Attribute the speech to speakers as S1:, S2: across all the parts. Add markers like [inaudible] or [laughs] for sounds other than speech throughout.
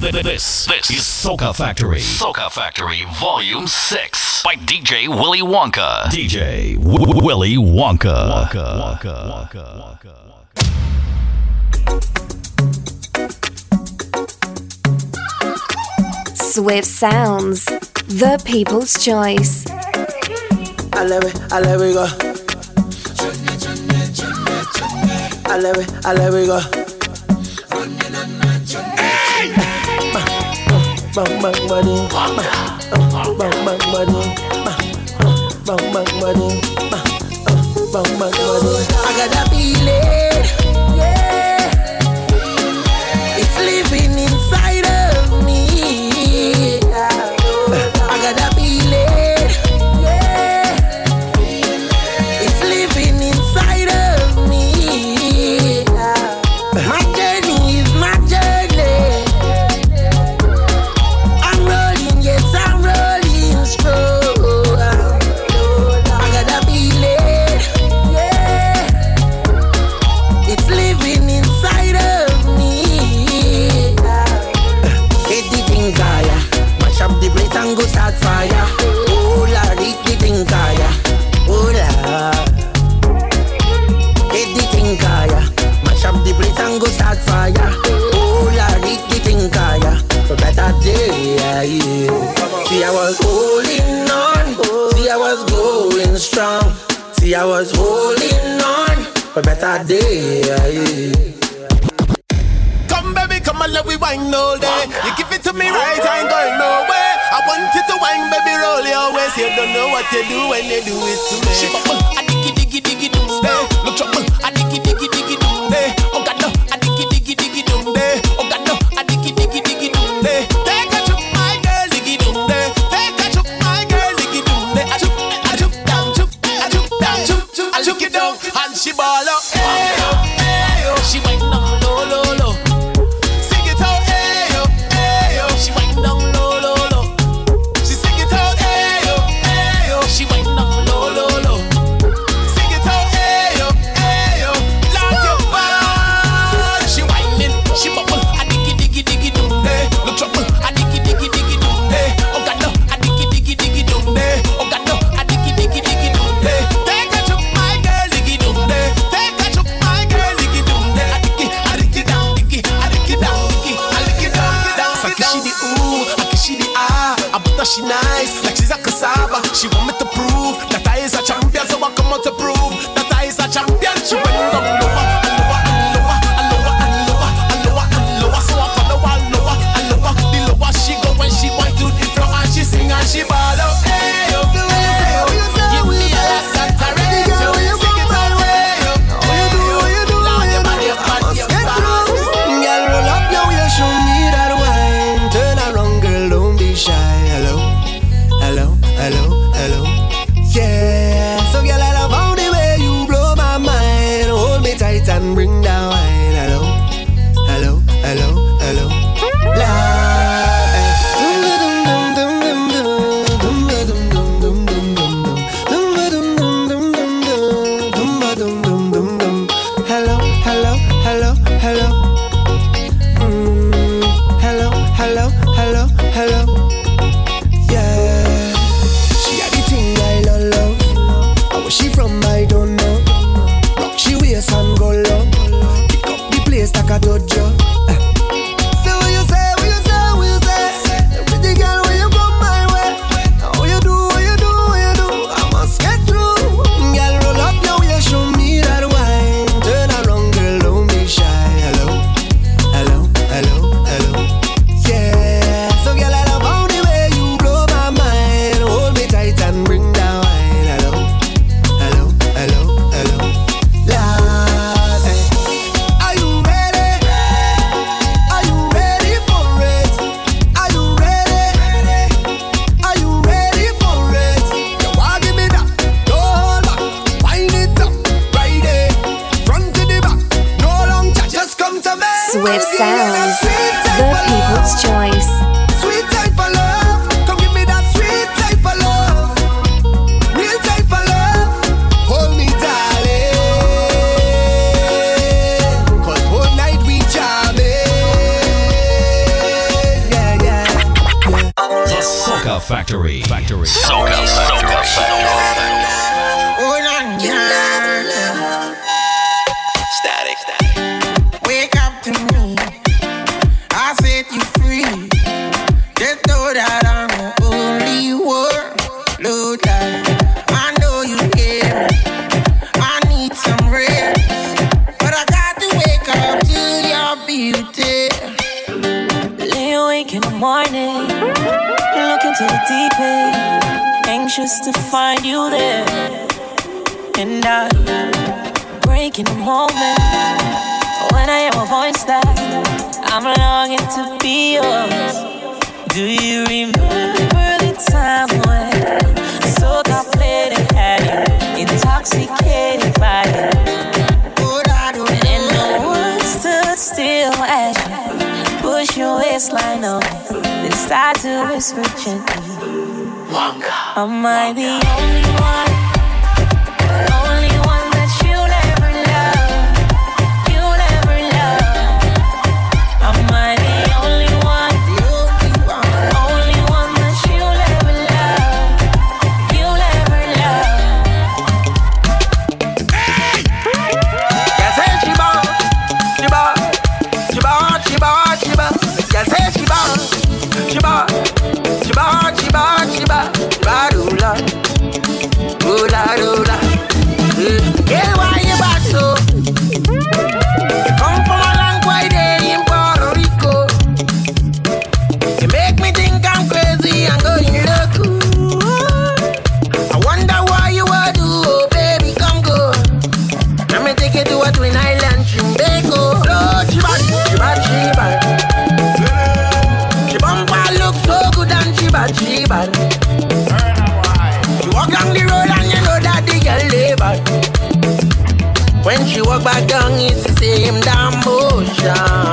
S1: This, this is Soca Factory. Soca Factory Volume 6 by DJ Willy Wonka. DJ w- Willy Wonka. Wonka, Wonka, Wonka,
S2: Wonka. Wonka. Swift Sounds, the people's choice.
S3: I love it, I love it, go. I love it, I love it, go. bang bang money, bang bang money, bang bang money, bang bang money. I got a feeling, yeah, it's living inside. day.
S4: Come, baby, come and let we wine all day. You give it to me right, I ain't going nowhere. I want you to wine, baby, roll your waist. You don't know what you do when you do it to me.
S3: hello back down, it's the same damn motion.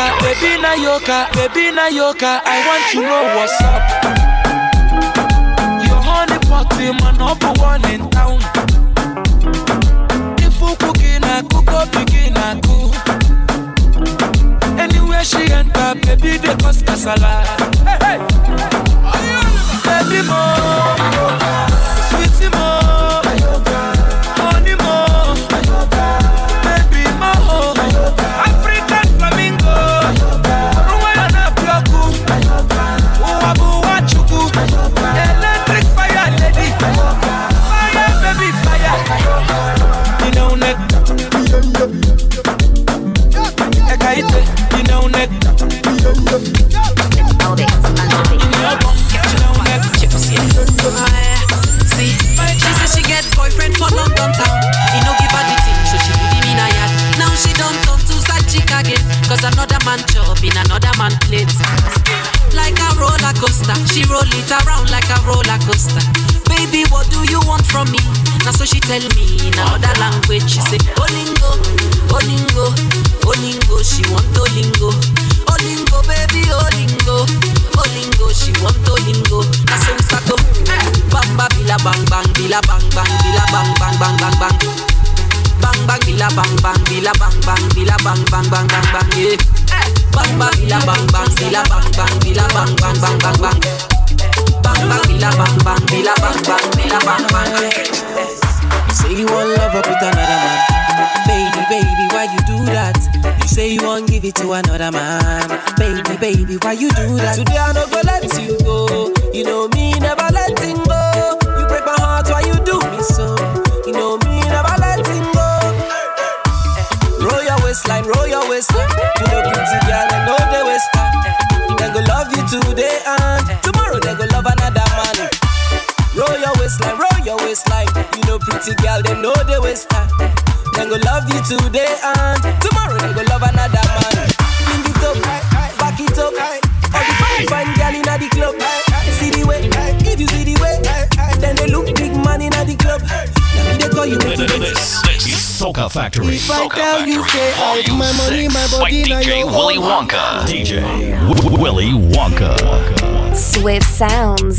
S5: yoka, baby na yoka, baby na yoka. I want to know what's up. Your honey pot party, my number one in town. If you cooking, I cook up, begin I cook. Anywhere she enter, baby they cause casala. Hey, hey. Baby,
S6: more. in another man plate. Like a roller coaster, she roll it around like a roller coaster. Baby, what do you want from me? Now so she tell me in another language. She say, Olingo, Olingo, Olingo. She want Olingo, Olingo, baby, Olingo, Olingo. She want Olingo. Now so we start to bang bang bila bang bang bila bang bang bila bang bang bang bang bang bang bang bila bang bang bila bang bang bila bang bang bang bang bang yeah. Bang bang bila bang bang bila bang bang bila bang bang bang bang bang Bang bang bila bang bang bila bang bang bila bang bang
S5: Say you want love up with another man Baby, baby, why you do that? You say you won't give it to another man Baby, baby, why you do that? Today I'm not gonna let you go You know me, never letting go You break my heart, why you do me so? You know waistline, roll your waistline. To the pretty girl, I know they waste time. They go love you today and tomorrow they go love another man. Roll your waistline, roll
S4: your waistline. You know pretty girl, they know they waste time. They go love you today and tomorrow they go love another man. Bring it up, back it up. All the fine, fine girl inna the club. See the way, if you see the way, then they look big man inna the club. Now me they call you
S1: pretty. This. Soca Factory.
S5: If I
S1: Soca
S5: tell you,
S1: Factory,
S5: say I
S1: Volume
S5: my money,
S1: 6
S5: my
S1: by
S5: body, now
S1: DJ
S5: your
S1: Willy. Wonka. DJ W- Willy Wonka.
S2: Swift Sounds,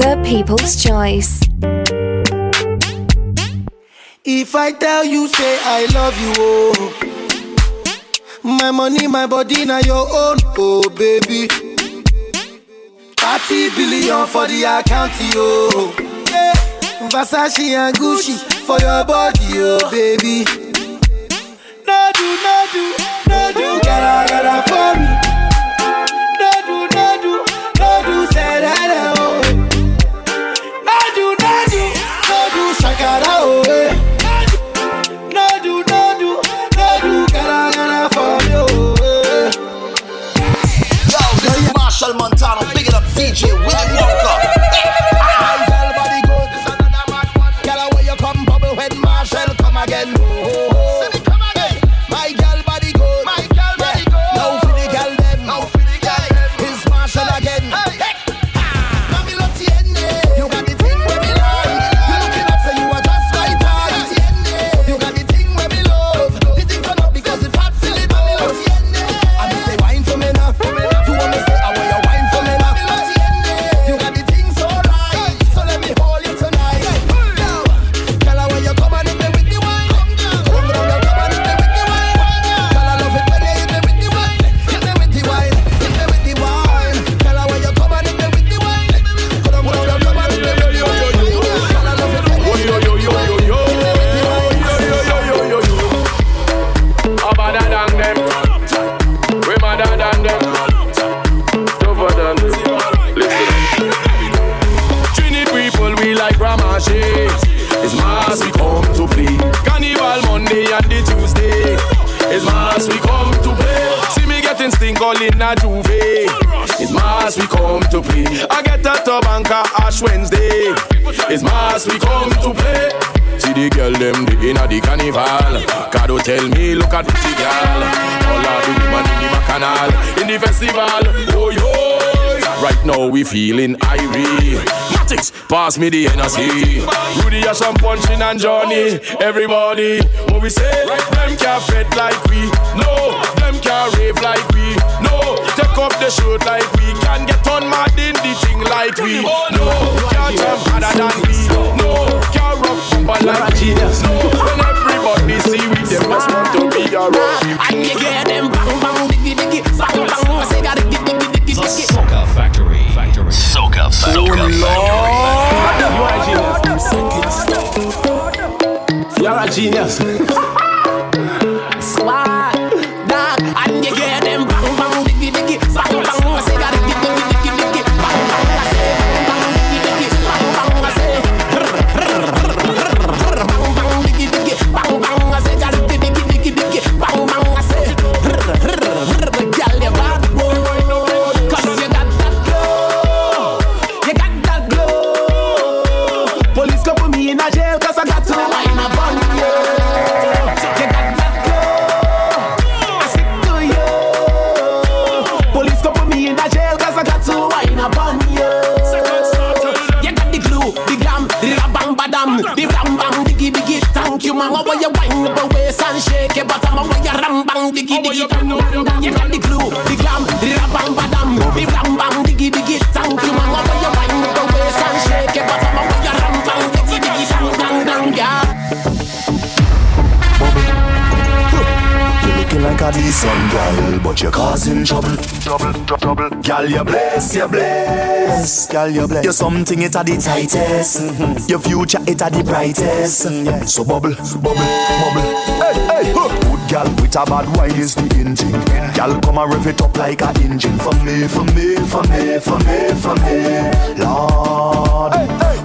S2: the people's choice.
S5: If I tell you, say I love you, oh. My money, my body, now your own, oh baby. 30 billion for the account, yo. Yeah. Versace and Gucci for your body, oh baby. No do, no do, no gotta, for me. No do, no do, no do, say that, oh. No do, no do, no do, shakara, oh. eh. No do, no do, gotta, for me, oh. eh.
S7: Yo, this is Machel Montano. Big it up, DJ
S8: Willy to play. I get a Tabanka Ash Wednesday. It's mass we come to play. See the girl them the inna the carnival. Kado tell me look at the girl. All of the woman in the bacchanal in the festival. Oh yo. Right now we feeling irie. Matix, pass me the NRC. Rudy Ash and Punchin and Johnny. Everybody, what we say? Right, them can't fret like we. No, them can't rave like we. No, take up the shirt like we. Can get on mad in the thing like we. Oh, no, can't jump harder than we. No, can't rock bumper like we. No, when everybody see we, them must want to be around.
S4: And you get them bang bang diggy diggy bang bang. Say gotta diggy diggy diggy
S1: The
S4: diggy.
S1: Factory. Soca Factory.
S8: You're a genius. [laughs] [laughs]
S9: but you're causing trouble. Trouble, trouble. Girl, you bless, you bless. Girl, you bless. You're something it a the tightest. Mm-hmm. Your future it a the brightest. Mm-hmm. Yeah. So bubble, bubble, bubble. Hey, hey, huh. Good girl with a bad wine is the engine. Girl, come and rev it up like a engine. For me, for me, for me, for me, for me. Lord,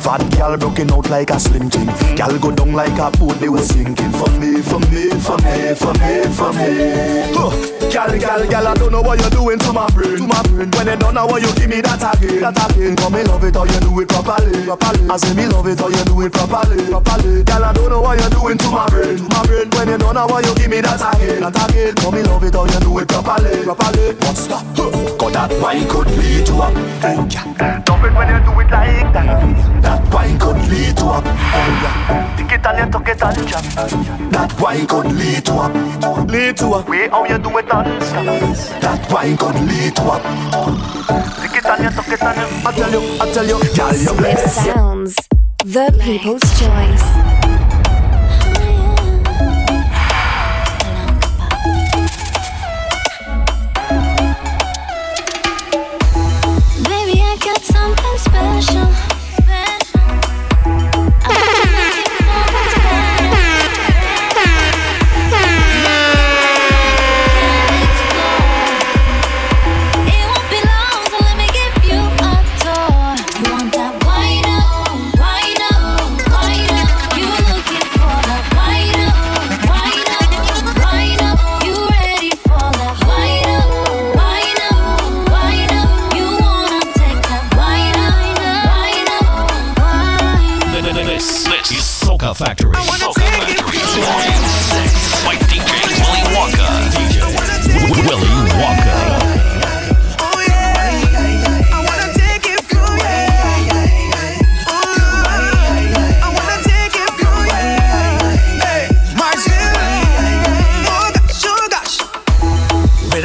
S9: Fat gal broken out like a slim thing. Gal go down like a boat they was sinking. For me, for me, for me, for me, for me. Huh. Gal, gal, gal, I don't know what you're doing to my brain, to my brain. When they don't know what you give me that again, that again. Come me love it or you do it properly, properly. I say me love it or you do it properly, properly. Gal, I don't know what you're doing to my brain, to my brain. When they don't know what you give me that again, that again. Come me love it or you do it properly, properly. That? Huh. Cause that wine could lead to a Love it when you do it like that. Lead to a Tick it and you tuck it and chop. That wine could lead to a Lead to a Way how you do it and stop. That wine could lead to a Tick it and you it and I tell you, I tell you, girl, you
S10: Swift
S9: bless.
S10: Sounds, the people's choice.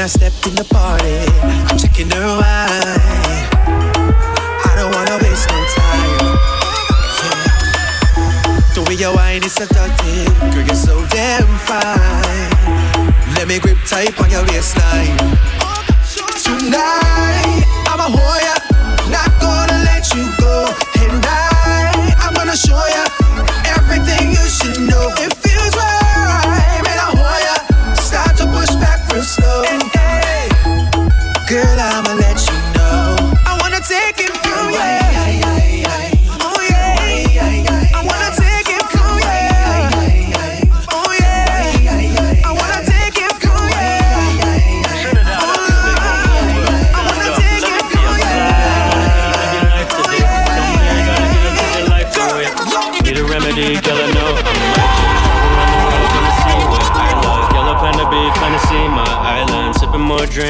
S5: When I stepped in the party, I'm checking her wine. I don't wanna waste no time. Yeah. The way your wine is seductive, girl, you're so damn fine. Let me grip tight on your waistline. Tonight, I'm a Hoya, not gonna let you go. And I, I'm gonna show ya everything you should know. It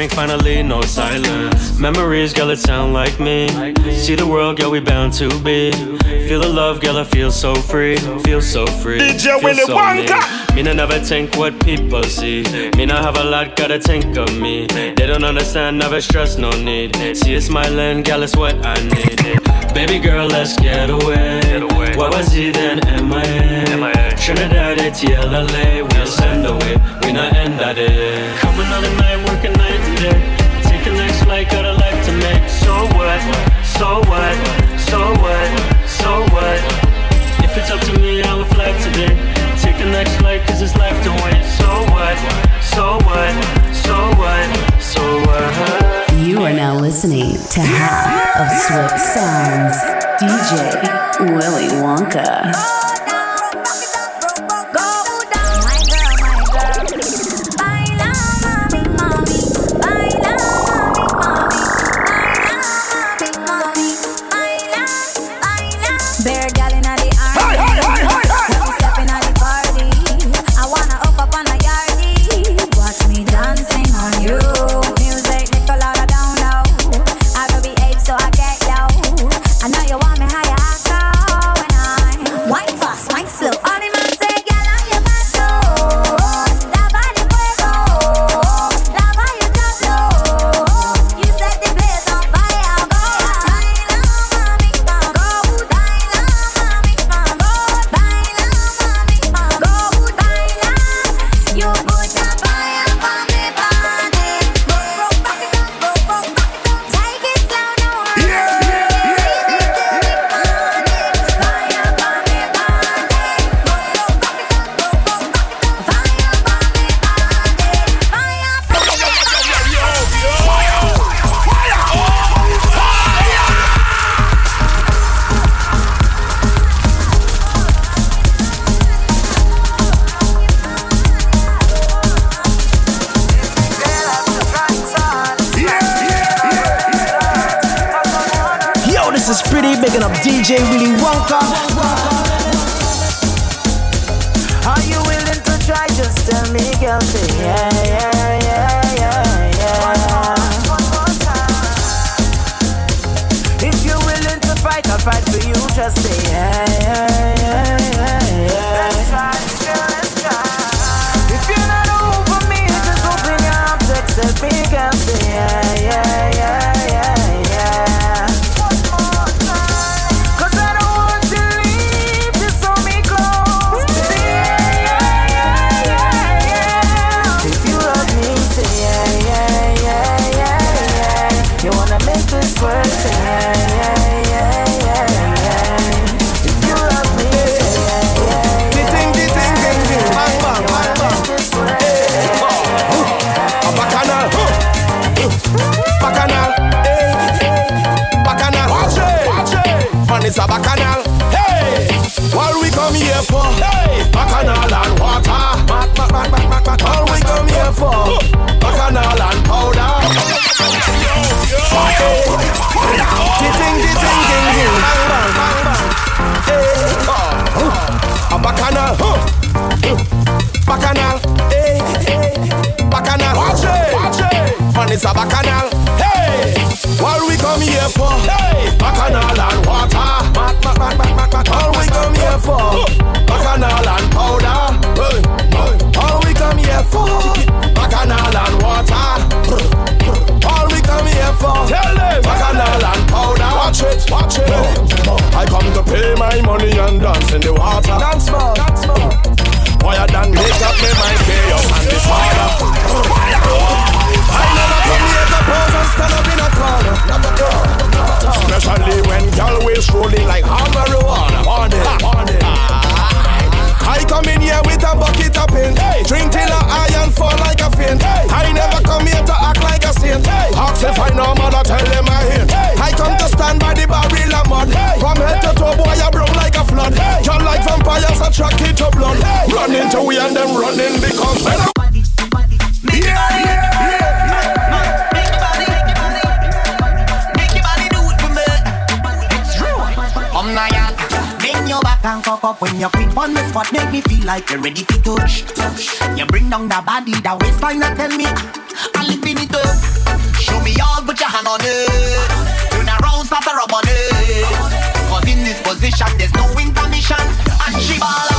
S11: drink, finally, no silence. Memories, girl, it sound like me. See the world, girl, we bound to be. Feel the love, girl, I feel so free. Feel so free.
S8: DJ
S11: feel
S8: Willy
S11: so
S8: Wonka.
S11: me. Me no never think what people see. Me no have a lot, gotta think of me. They don't understand, never stress, no need. See you smiling, girl, it's what I need. Baby girl, let's get away. What was he then? MIA. Trinidad, ATL, LA. We'll send away. We not end that day. Coming on the night, working night So what? So what? So what? So what? If it's up to me, I will fly today. Take the next flight, cause it's life to wait. So what? So what? So what? So what?
S12: You are now listening to half of Swift Sounds. DJ Willy Wonka.
S13: This is Pretty making up
S14: DJ Willy Wonka.
S3: Are you willing to try? Just tell me, girl, say yeah, yeah, yeah, yeah, yeah. One more, one more time. If you're willing to fight, I'll fight for you. Just say yeah, yeah, yeah, yeah. yeah. Let's try.
S8: it's a back is rolling like hard marijuana. On it, on it. I come in here with a bucket of paint. Hey, Drink till I iron fall like a faint. Hey, I never come here to act like a saint. Hey, Ask if I know man, I tell them I hate. Hey, I come to stand by the barrel of mud. Hey, From head to toe, boy, I brown like a flood. Hey, John like vampires, attracted to blood. Hey, run into we and them running because.
S10: up when you quit on this spot, make me feel like you're ready to touch. You bring down the body, the waistline, and tell me ah, I live in it up. Show me all, put your hand on it. Turn around, start to rub on it. Cause in this position, there's no intermission, and she ball.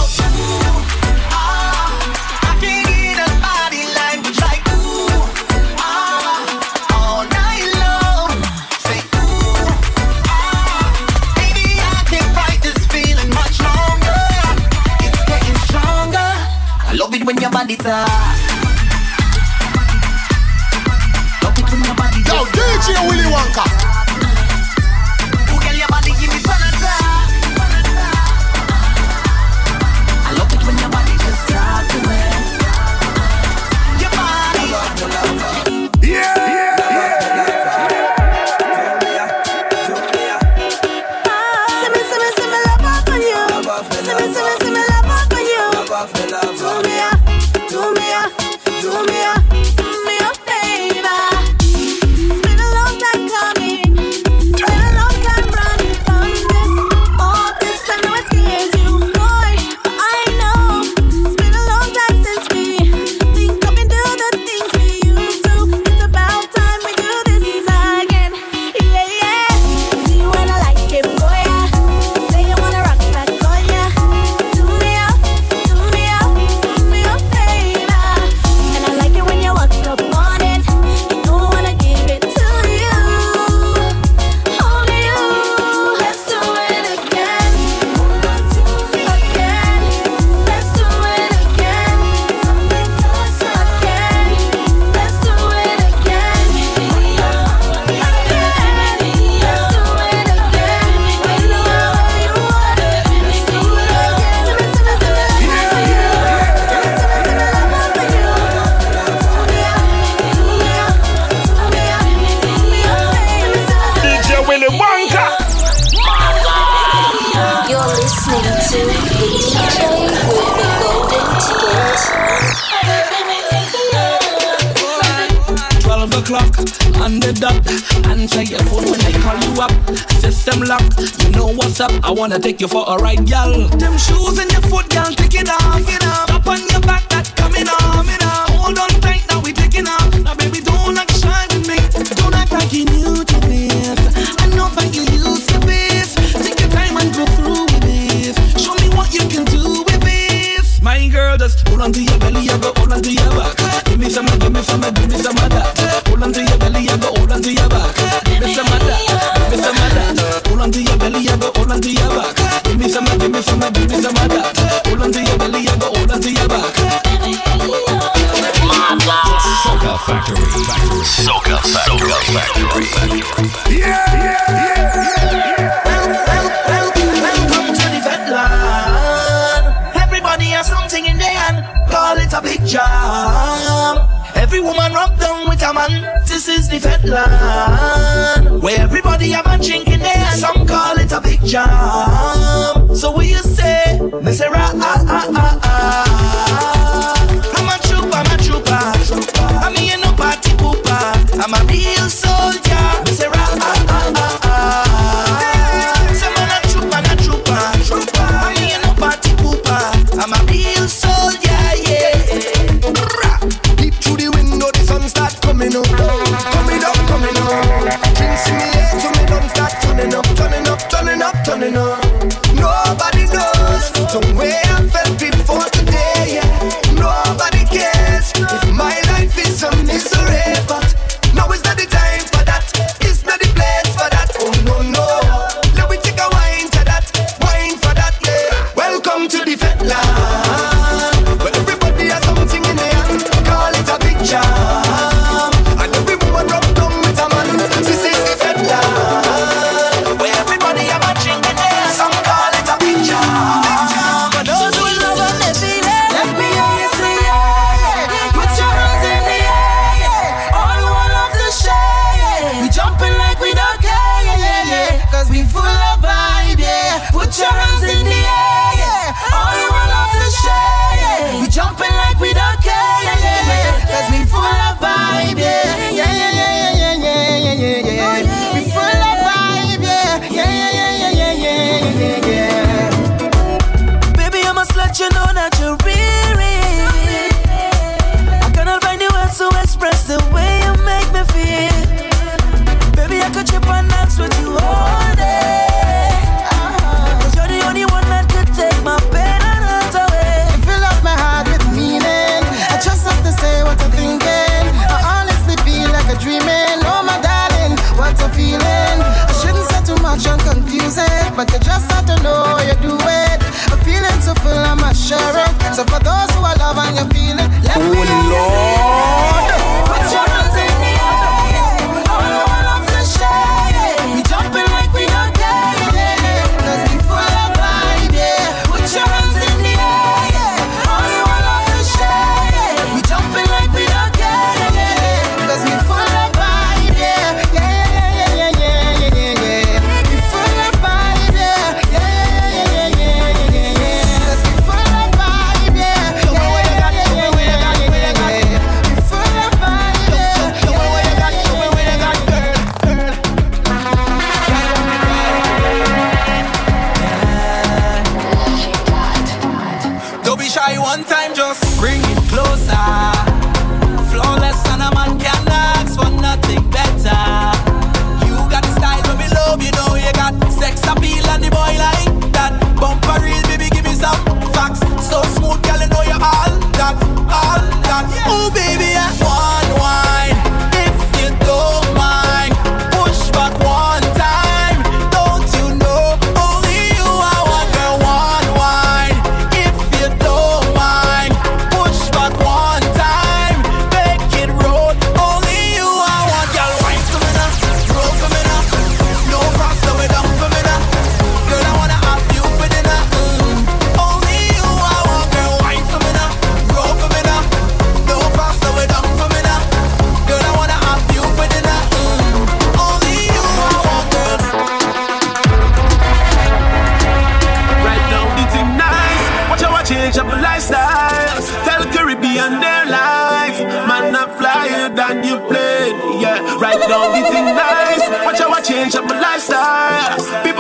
S15: Nice. Watch how I change up my lifestyle.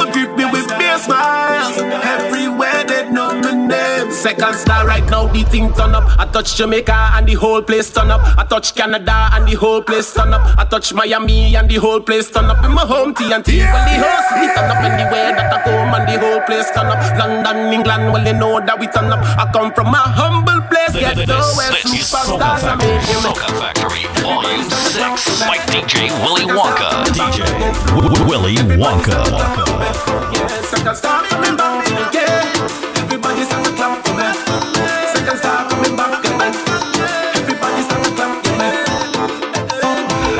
S4: Second star right now, the thing turn up. I touch Jamaica and the whole place turn up. I touch Canada and the whole place turn up. I touch Miami and the whole place turn up. In my home TNT, well the whole city turn up anywhere that I go, man, the whole place turn up. London, England, well they know that we turn up. I come from a humble place, get
S1: This,
S4: nowhere
S1: this is Soca
S4: superstars. I
S1: Factory,
S4: make you
S1: Soca Factory, Volume 6 by DJ Willy Wonka. DJ W- Willy Wonka.
S4: Second Everybody clap for me. Coming back again. Everybody clap for me.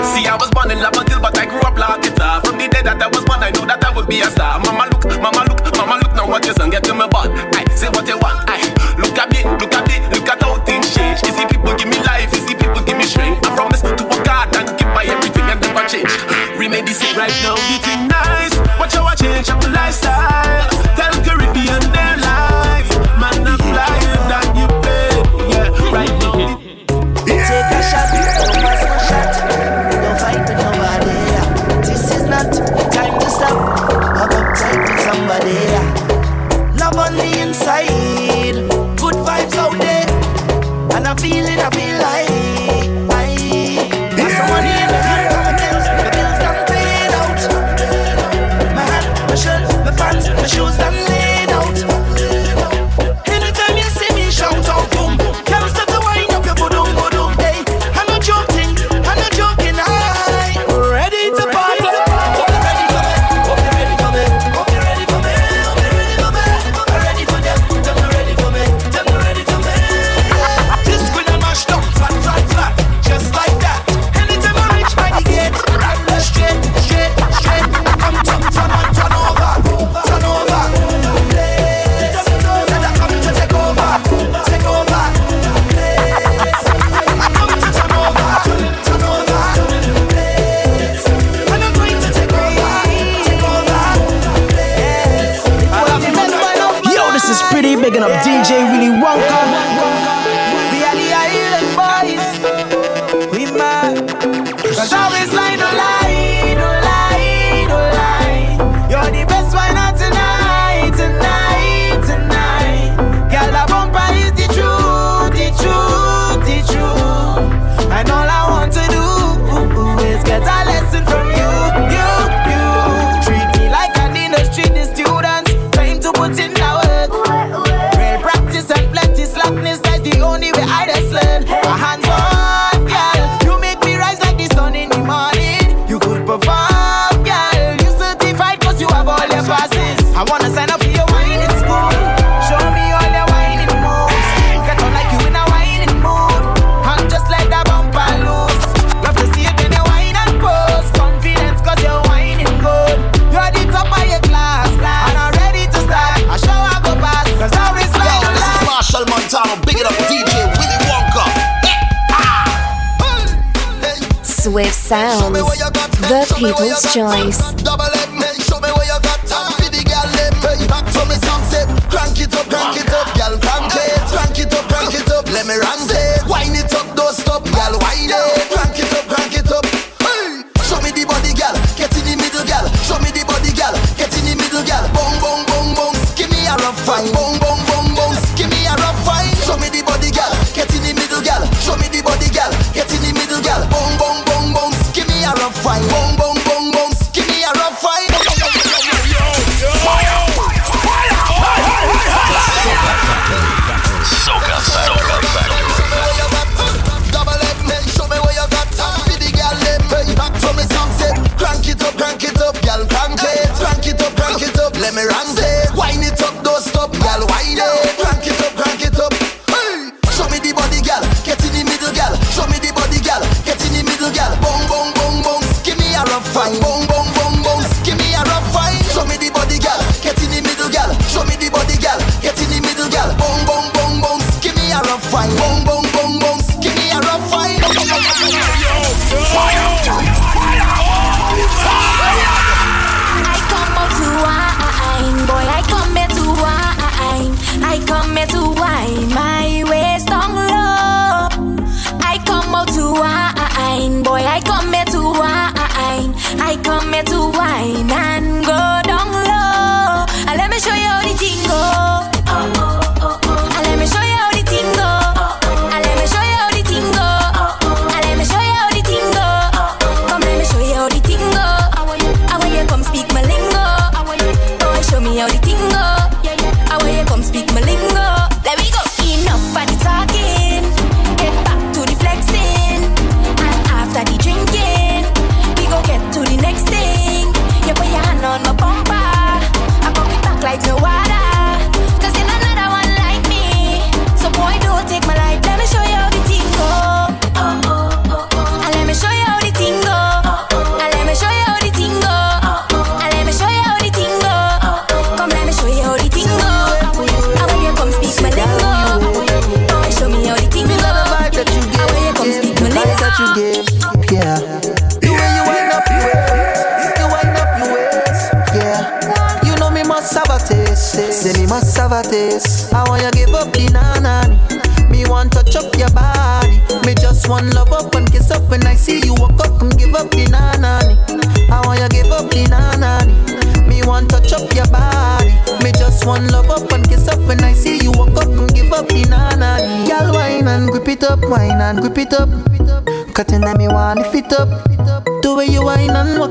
S4: See, I was born in Laventille, but I grew up like guitar. From the day that I was born, I knew that I would be a star. Mama look, mama look, mama look. Now what you son get to my butt? I say what you want. I look at me, look at me, look at how things change. You see people give me life, you see people give me strength. I promise to work hard and give everything and never change. The same right now, the thing nice. Watch how I change up my lifestyle.
S3: Me
S12: sounds.
S7: from me sunset. Crank it up, crank it up. Crank it, crank it up, crank it up. Let me it. It up, don't stop, it. Crank it up, crank it up. Show me the body. Get in the middle. Show me the body. Get in the middle. Boom, boom, boom, boom. Give me boom, boom, boom.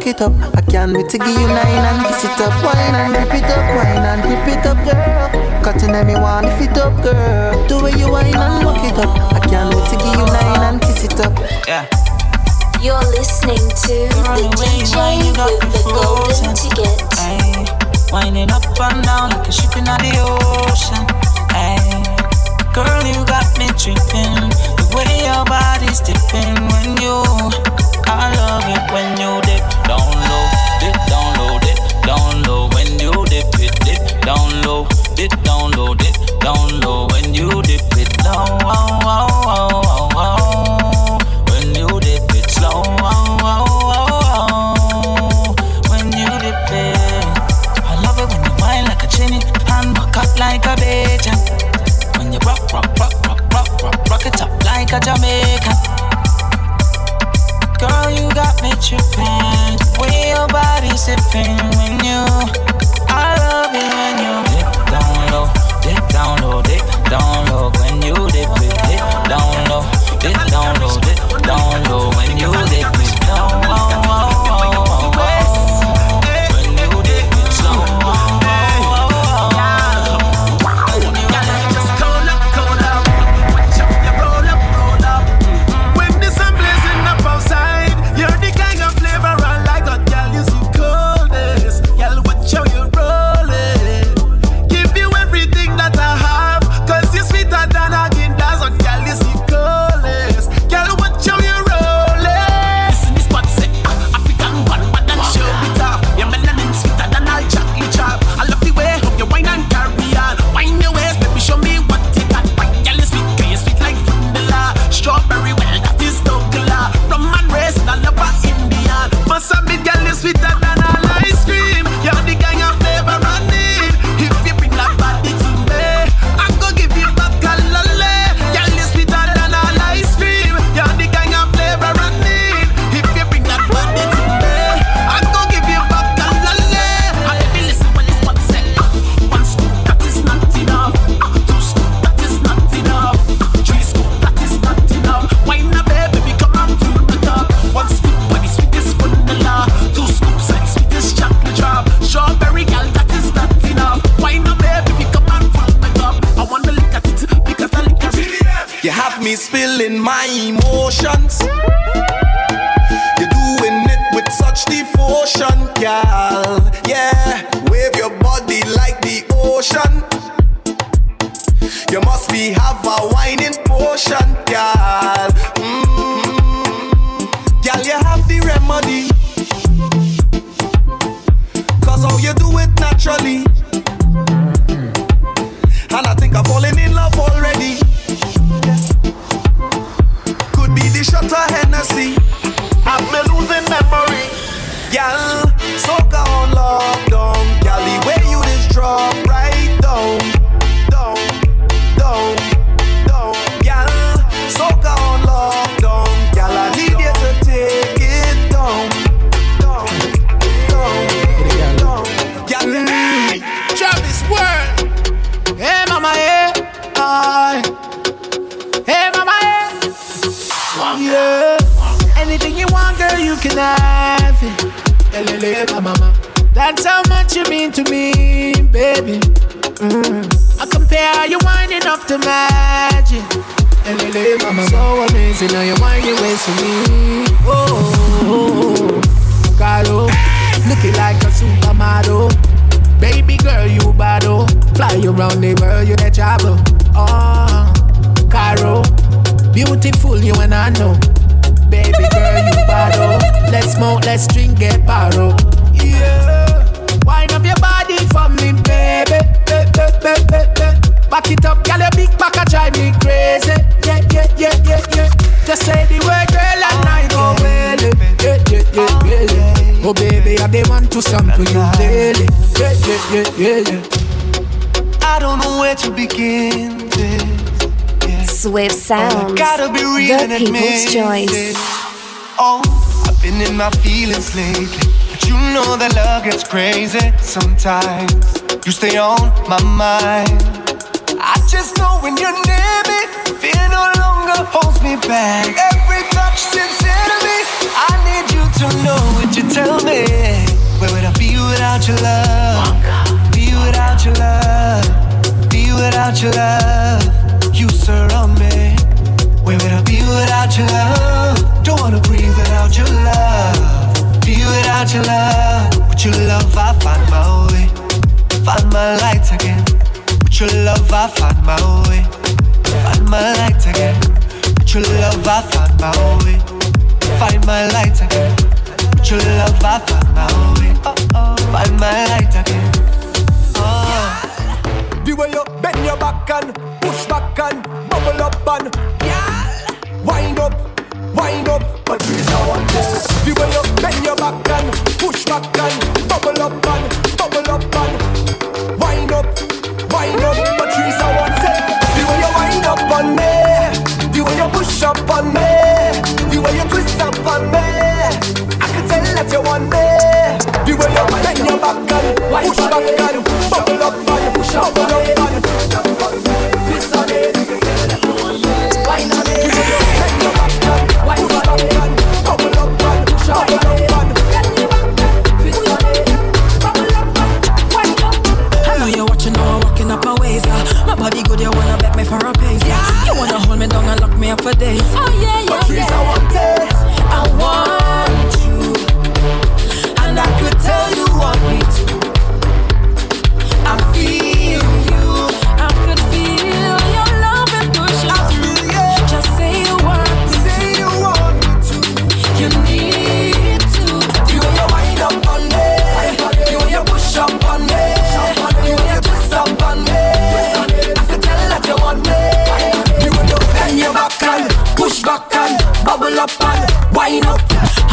S7: fuck it up.
S3: I can't wait to give you nine and kiss it up. Wine and rip it up, wine and rip it up, girl. Cutting me one if it up, girl. Do way you wine and fuck it up. I can't wait to give you nine and kiss it up.
S16: Yeah.
S10: You're listening to Girl, the, the DJ with the golden ticket.
S16: Ay, winding up and down like a ship in the ocean. Ay. Girl, you got me tripping. The way your body's dipping when you I love it when you dip down low, dip down low, dip down low. When you dip it, dip down low, dip down low, dip down low. When you dip it down, wow, wow, wow, wow, wow. When you dip it slow, wow, wow, wow, wow. When you dip it, I love it when you wine like a chinny and back up like a bitch. When you rock, rock, rock, rock, rock, rock, rock it up like a Jamaican you got me tripping. when your body sipping when you. I love it when you dip down low, dip down low, dip down low. When you dip it, dip down low, dip down low, dip down low. When you dip it down.
S2: Sounds,
S17: gotta be real
S2: the
S17: and
S2: people's choice.
S17: it. Oh, I've been in my feelings lately. But you know that love gets crazy sometimes. You stay on my mind. I just know when you're near me, fear no longer holds me back. Every touch sincere to. I need you to know what you tell me. Where would I be without your love? Be without your love. Be without your love. You surround without your love? Don't wanna breathe without your love. Be without your love. With your love, I find my way. Find my light again. With your love, I find my way. Find my light again. With your love, I find my way. Find my light again. With your love, I find my way. Find my light again.
S18: Uh.
S5: The way you bend your back and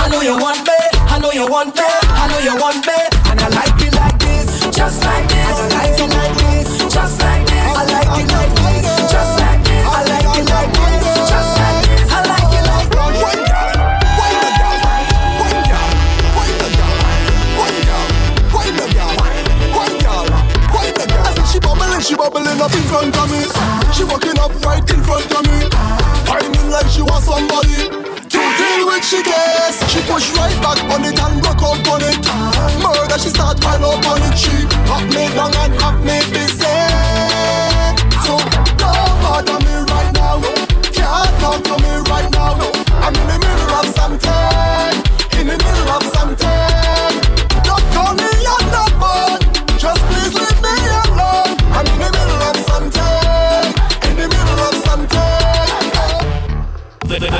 S5: I know you want me, I know you want me, I know you want me, and I like it like this, just like this. I like it like this, just like this. I like it like this, just like this. I like it like this, just like this. She bubbling, up in front of me. She walking up right in front of me, wining like she wants somebody. She gets, she push right back on it and rock up on it. Murder, she start pile up on it. She knock me down and have me busy. So don't bother me right now. Can't talk to me right now.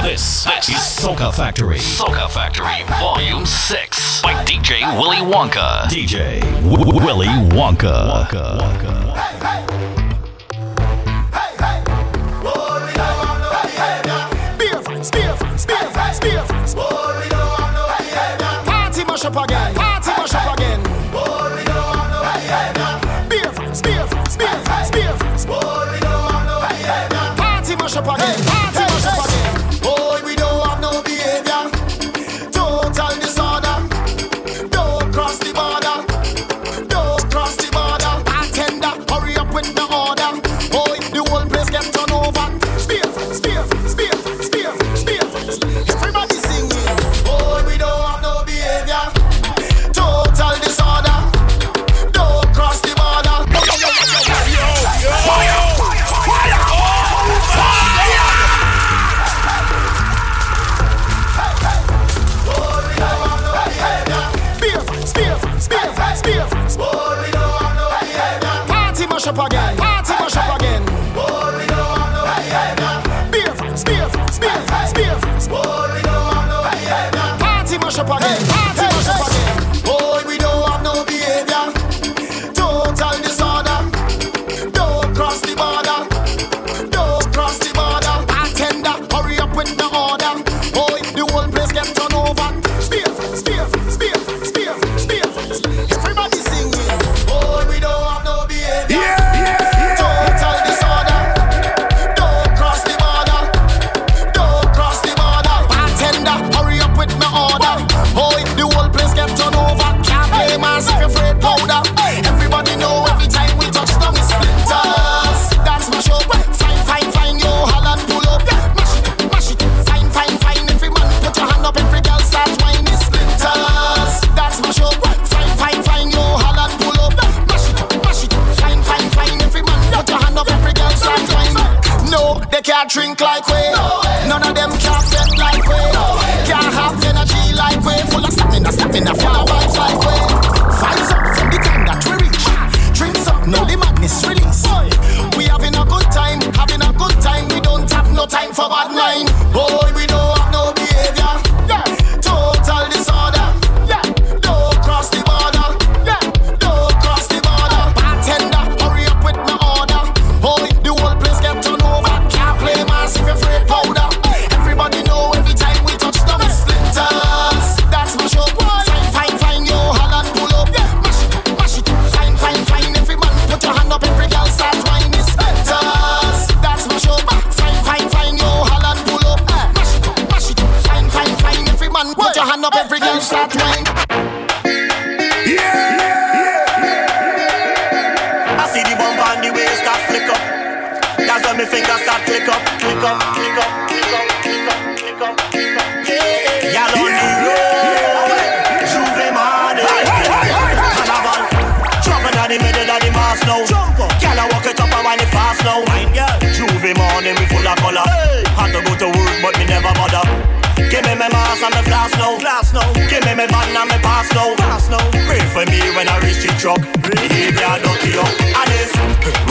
S1: This, this is Soca Factory. Soca Factory Volume 6 by DJ Willy Wonka. DJ w- Willy Wonka. Wonka. Wonka.
S5: Beer fans. Party mash up again, party mash up again.
S19: can't drink like we. No None of them can't step like we. No can't have energy like we. Full of stamina, stamina, fire of vibes like we. Vibes up from the time that we reach. Drinks up, no the madness release. Boy. We having a good time, having a good time. We don't have no time for bad mind.
S5: Oh, Give me my mask and my flask now, flask now. Give me my band and my pass now, pass now. Pray for me when I reach the truck. Behavior I dirty up. And it's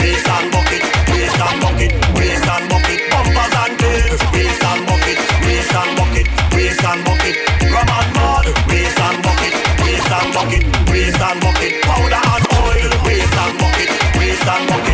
S5: waist and bucket, waist and bucket, waist and bucket. Bumpers and clips, waist and bucket, waist and bucket, waist and bucket. Rum and mud, waist and bucket, waist and bucket, waist and bucket. Powder and oil, waist and bucket, waist and bucket.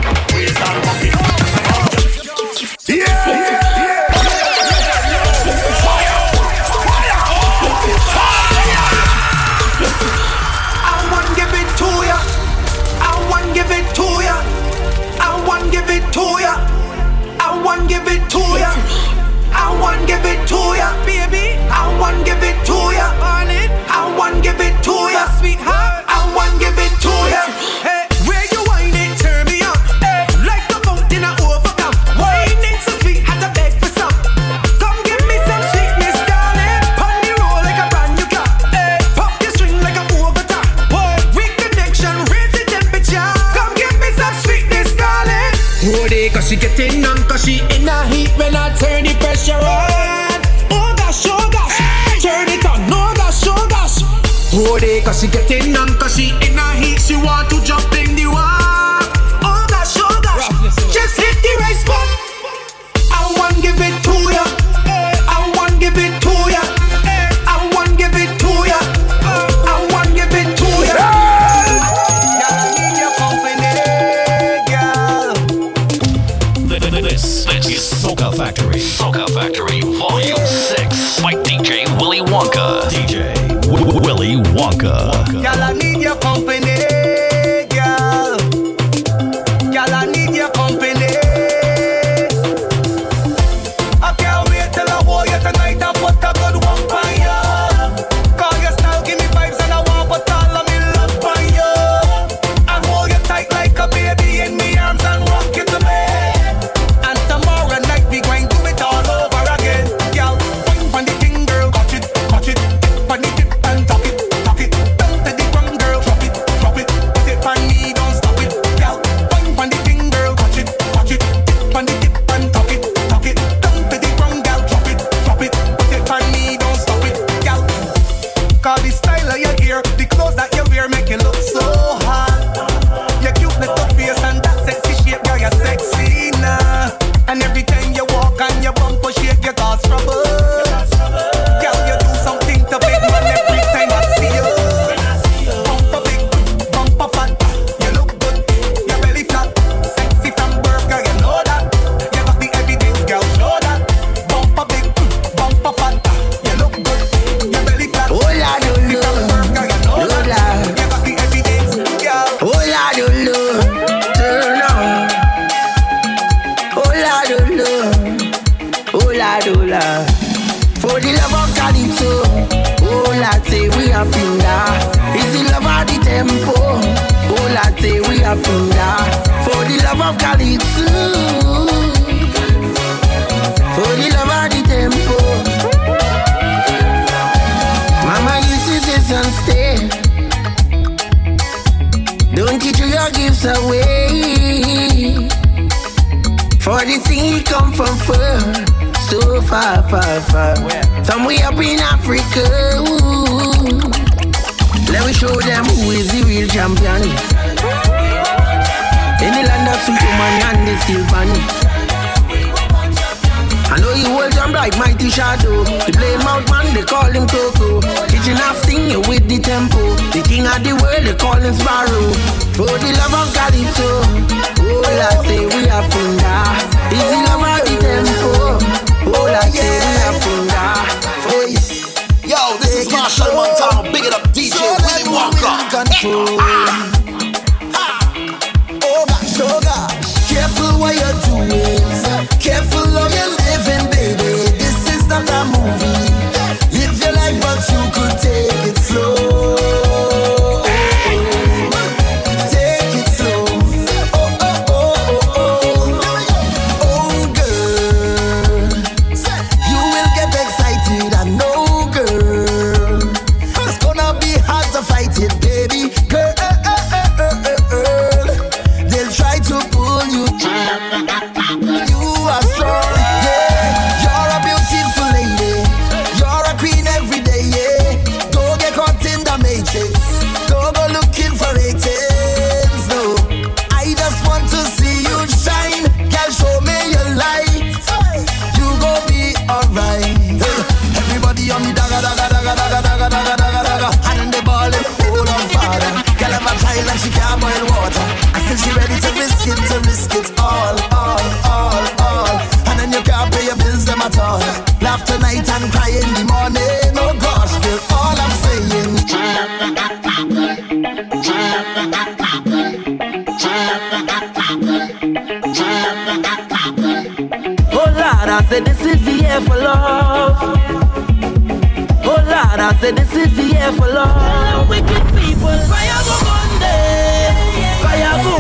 S5: Said this is the year for love. Wicked people, fire go Monday, fire go.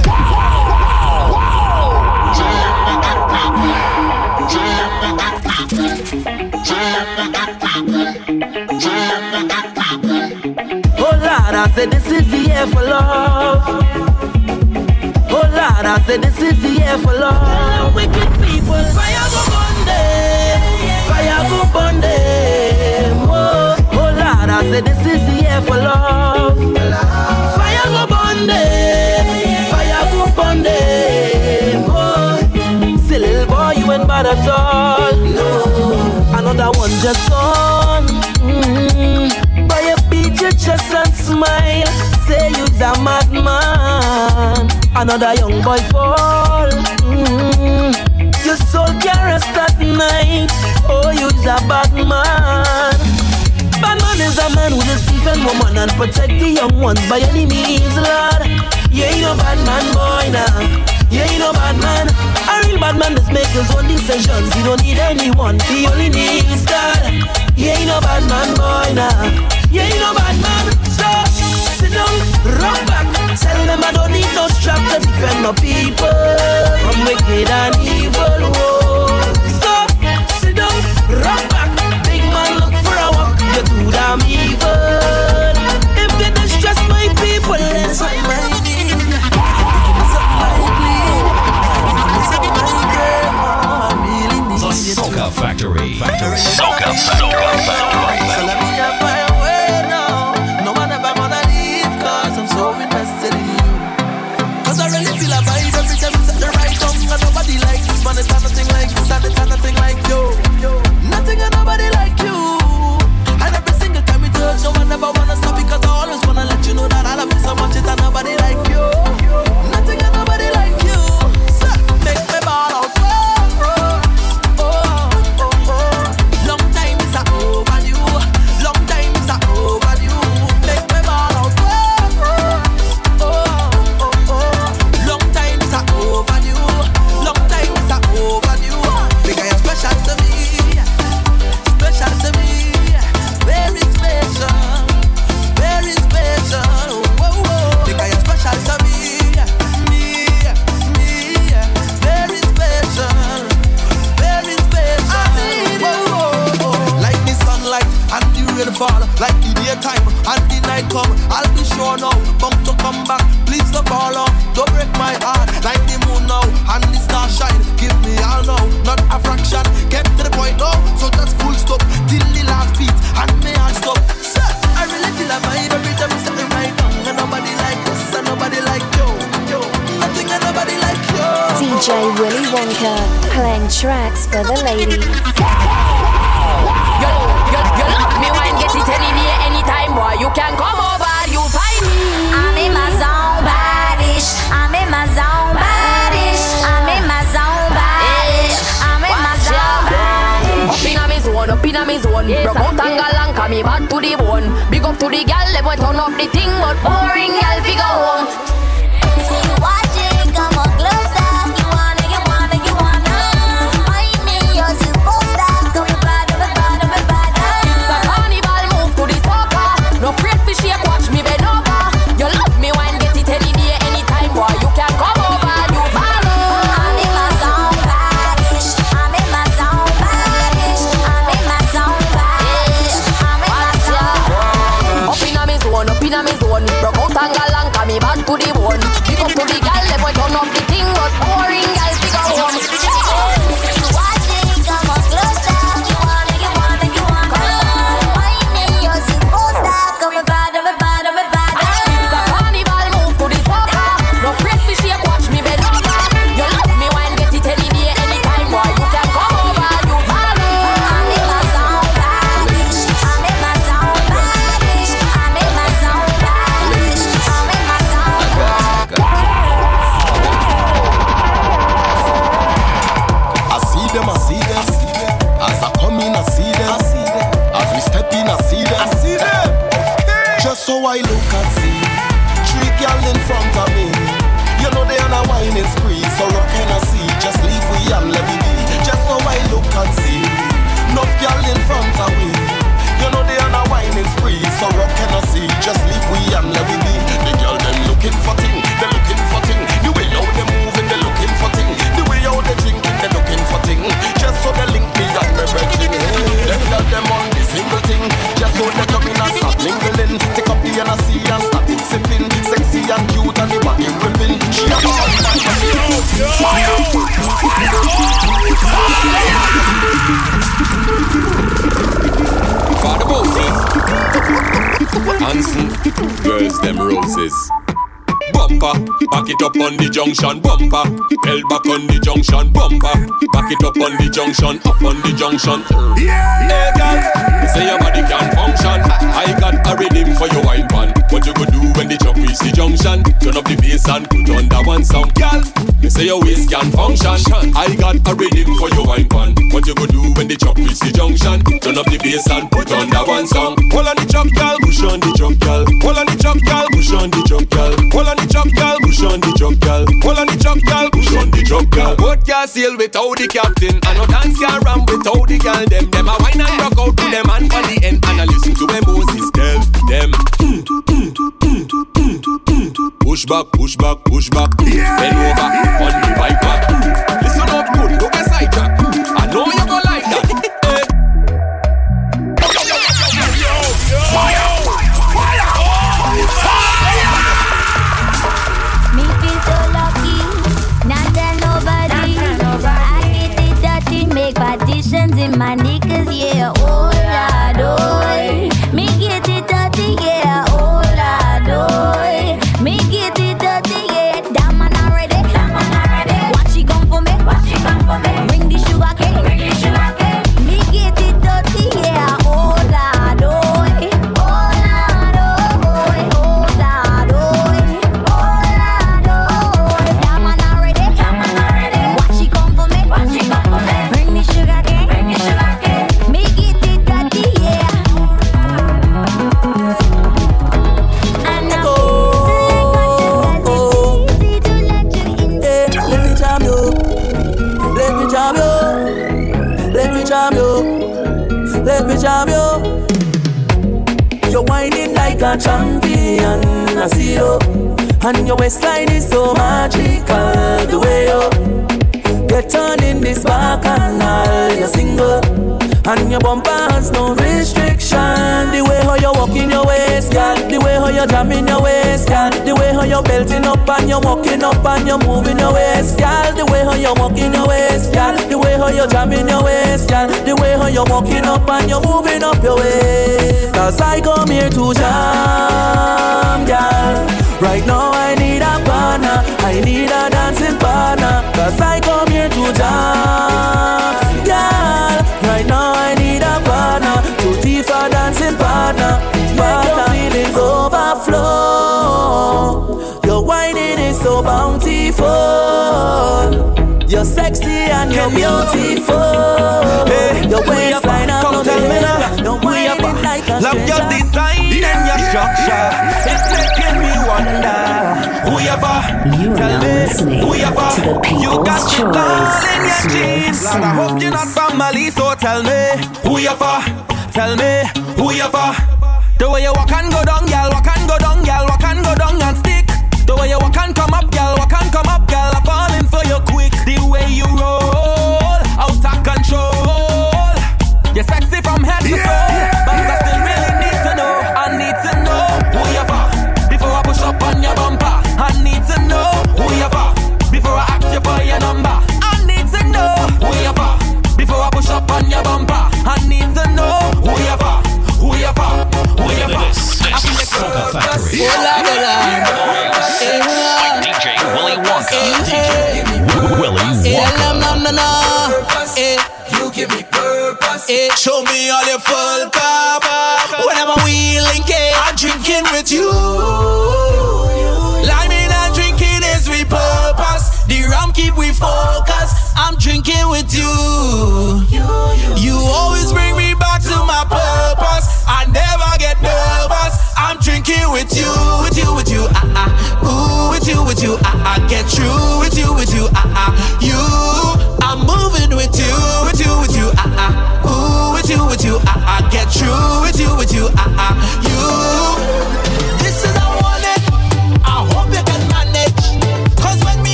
S5: Oh Lord, I said this is the year for love. Oh Lord, I said this is the year for love. Wicked people, fire Said this is the year for love. Fire go Monday, fire go Monday. Oh, see little boy, you ain't bad at all. No, another one just gone. Mm-hmm. Boy, you beat your chest and smile. Say you's a madman. Another young boy fall. Mm. Your soul can't rest at night. Oh, you's a bad man. Is a man who just defend woman and protect the young ones by any means, Lord. You ain't no bad man, boy, nah. You ain't no bad man. A real bad man just make his own decisions. He don't need anyone. He only needs God. You ain't no bad man, boy, nah. You ain't no bad man. So sit down, rock back. Tell them I don't need no strap to defend my people from wicked and evil. Whoa. It.
S1: Soca Factory. Factory. Soca Factory.
S5: So let me have my way now. No one ever gonna leave, cause I'm so invested in you. Cause I really feel a vibe every time you set the right tongue. And nobody like this man, it's nothing like this, and it's nothing like you. Nothing and nobody like you. And every single time we touch, no one ever wanna
S2: tracks for the ladies.
S20: You, you, you love me wine, get it any day, anytime, boy. You can come over, you find me.
S10: I'm in my zone, badish. I'm in my zone, badish. I'm in my zone, badish. I'm in my zone, badish.
S20: Up inna me zone, up inna me zone. Broke out and galang, come me back to the bone. Big up to the gal, they boy turn up the thing, but boring gal, fi go home. It up
S10: on
S20: the
S8: junction. Bumper, hell back on the junction. Bumper, back it up on the junction. Up on the junction. Yeah. Hey girl, you say your body can function. I got a rhythm for your wine pan. What you go do when the truck reach the junction? Turn up the bass and put on that one sound, girl. You say your waist can function. I got a rhythm for your wine pan. What you go do when the truck reach the junction? Turn up the bass and put on that one song. Hold on the truck, girl. Push on the truck, girl. Hold on the truck, girl. Push on the truck, girl. Hold on the truck, girl. Push on truck, girl. Boat can't sail without the captain. And no dance can ram without the girl. Them, them a wine and rock out to them and for the end. And I listen to when Moses tell them. Push back, push back, push back. Bend over
S10: And
S5: your waistline is so magical. The way you get on in this bacchanal. You're single. And your bumper has no restriction. The way how you walk in your waist, girl. The way how you jam in your waist, girl. The way how you belting up and you walking up and you moving your waist, girl. The way how you walk in your waist, girl. The way how you jam in your waist, girl. The way how you walking up and you moving up your waist. Cause I come here to jam, girl. Right now I need a partner, I need a dancing partner, cause I come here to dance, Girl, right now I need a partner, to teeth a dancing partner,
S6: but your
S5: feelings overflow. Your wining is so bountiful. You're
S3: sexy and you're beautiful.
S21: Hey,
S3: your waistline up,
S21: come tell me now. You're
S3: wining like a stranger.
S21: Love your design and your structure wonder. We ever
S12: you
S21: tell me,
S12: we
S21: ever you got your girl in your jeans. Lord, I hope you're not family, so tell me, who you for? Tell me, who you for? The way you walk and go down, girl, walk and go down, girl, walk and go down and stick. The way you walk and come up, girl, walk and come up, girl, I'm falling for you quick. The way you roll, out of control. You're sexy from head to toe.
S3: eh. Show me all your full cup. When I'm a wheeling cake, I'm drinking with you. Liming and drinking is we purpose. The rum keep we focus. I'm drinking with you. You always bring me back to my purpose. I never get nervous. I'm drinking with you, with you, with you. Ah ah, ooh, with you, with you. Ah ah, get through.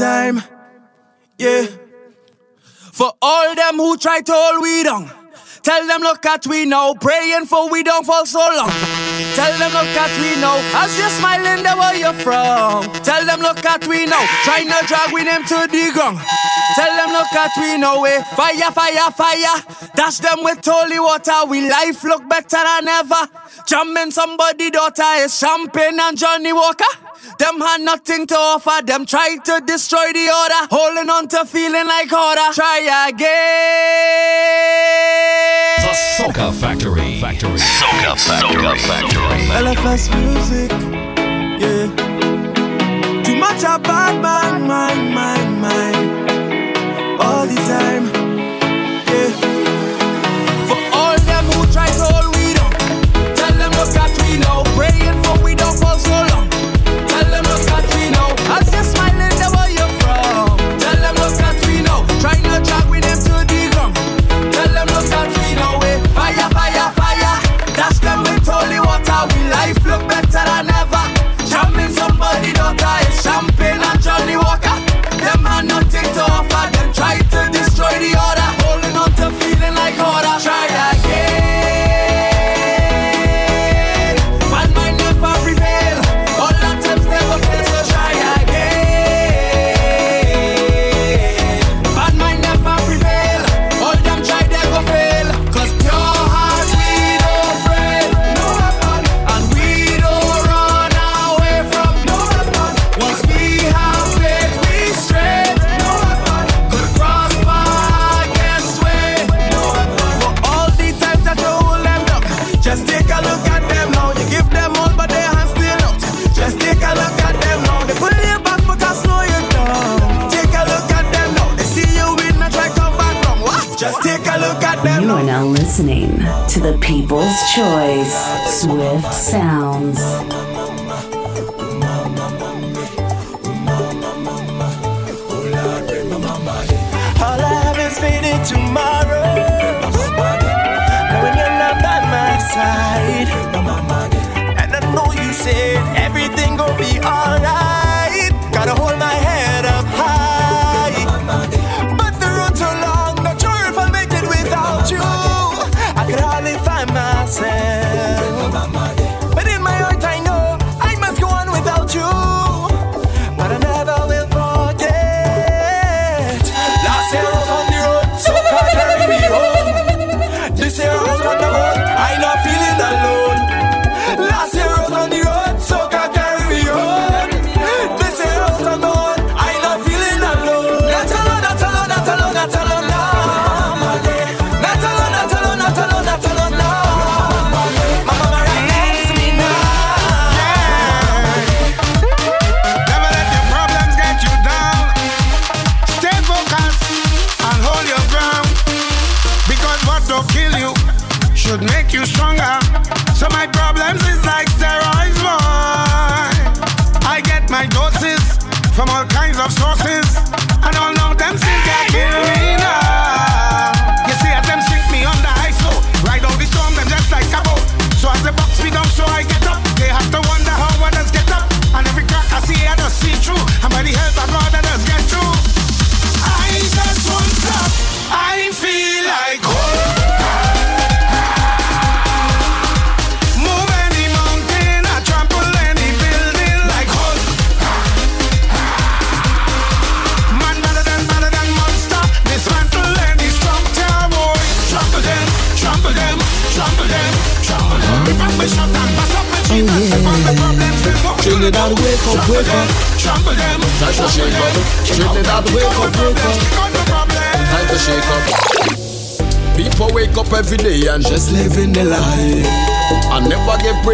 S21: time. Yeah. For all them who try to hold we down. Tell them look at we now, praying for we don't fall so long. Tell them look at we now, as you're smiling there where you're from. Tell them look at we now, trying to drag we them to the ground. Tell them look at we now, eh? Fire, fire, fire. Dash them with holy water, we life look better than ever. Jamming somebody daughter is champagne and Johnnie Walker. Them had nothing to offer. Them tried to destroy the order. Holding on to feeling like order. Try again.
S1: The Soca Factory. Factory. Soca Factory. Soca Factory.
S21: LFS music. Yeah. Too much a bad man,
S5: man.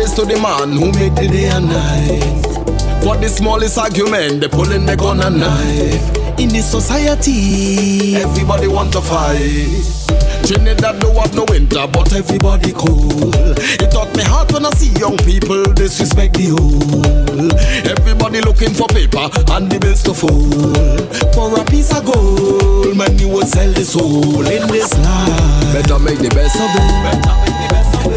S8: praise to the man who made the day and night. For the smallest argument, they pulling the gun and knife. In this society, everybody want to fight. Trinidad don't have no winter, but everybody cool. It hurt me hard when I see young people disrespect the old. Everybody looking for paper and the bills to fool. For a piece of gold, Many you would sell the soul in this life. Better make the best of it.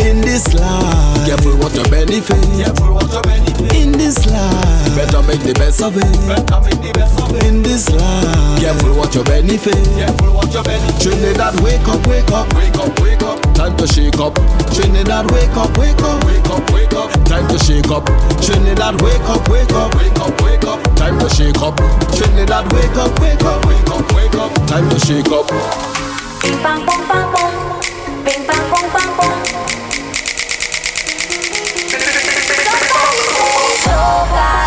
S8: In this life, careful what you benefit. Careful what you benefit. In this life, better make the best of it. Better make the best of it. In this life, careful what you benefit. Careful what you benefit. Trinidad, wake up, wake up, wake up, wake up. Time to shake up. Trinidad, wake up, wake up, wake up, wake up. Time to shake up. Trinidad, wake up, wake up, wake up, wake up. Time to shake up. Trinidad, wake up, wake up, wake up, wake up. Time to shake up.
S10: Bang, bang, bang, bang.
S9: 가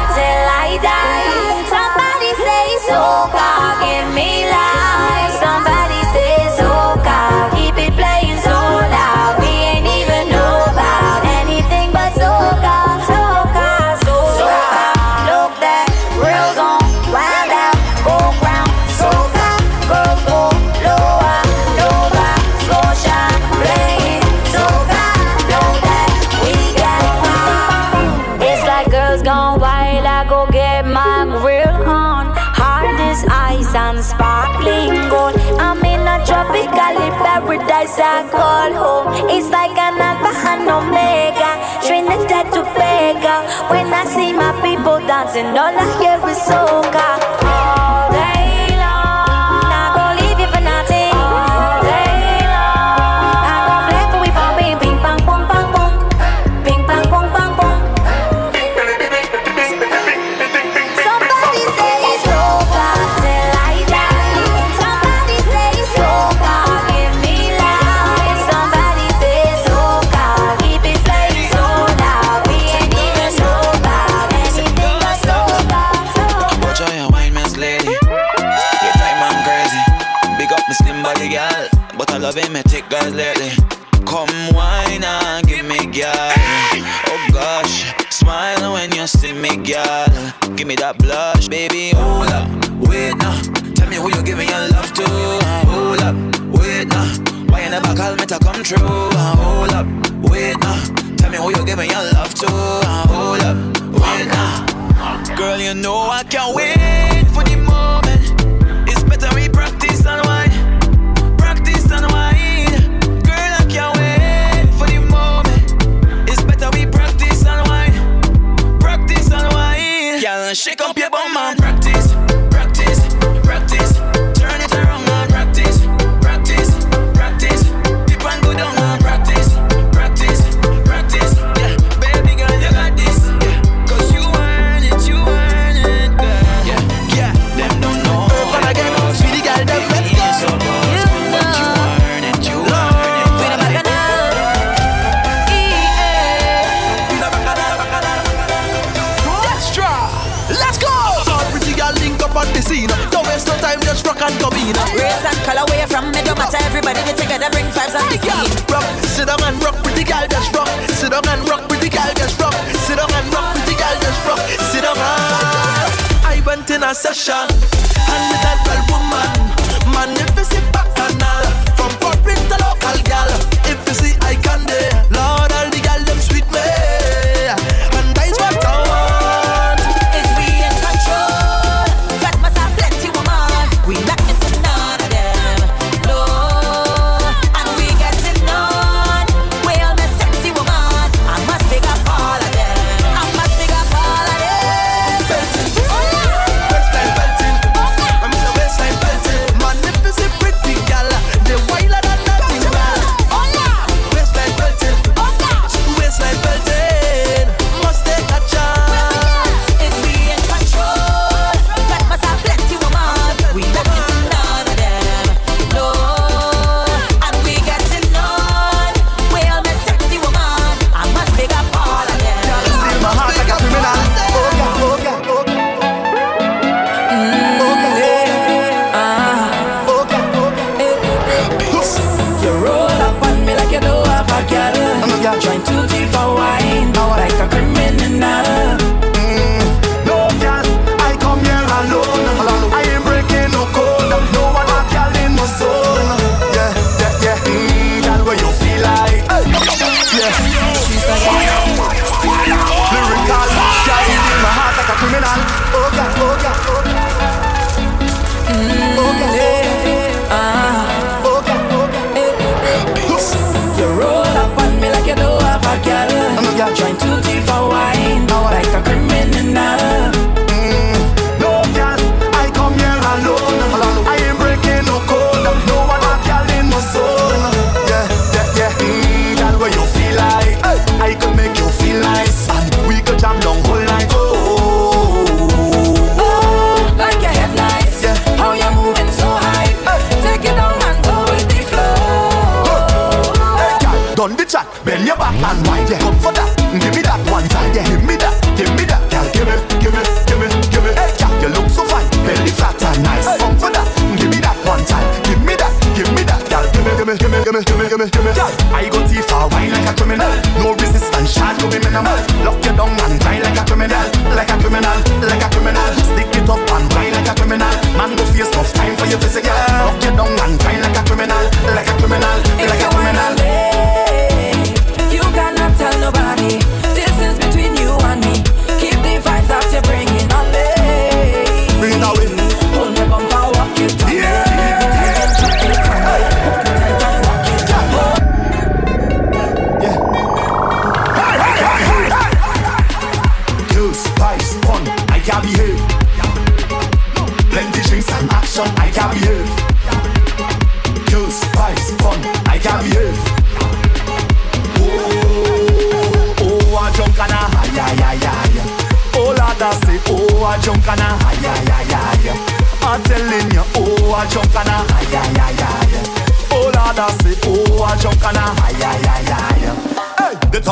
S9: come. Uh, hold up, wait now. Tell me who you're giving your love to. Uh, hold up, wait now. Girl, you know I can't wait for the moment.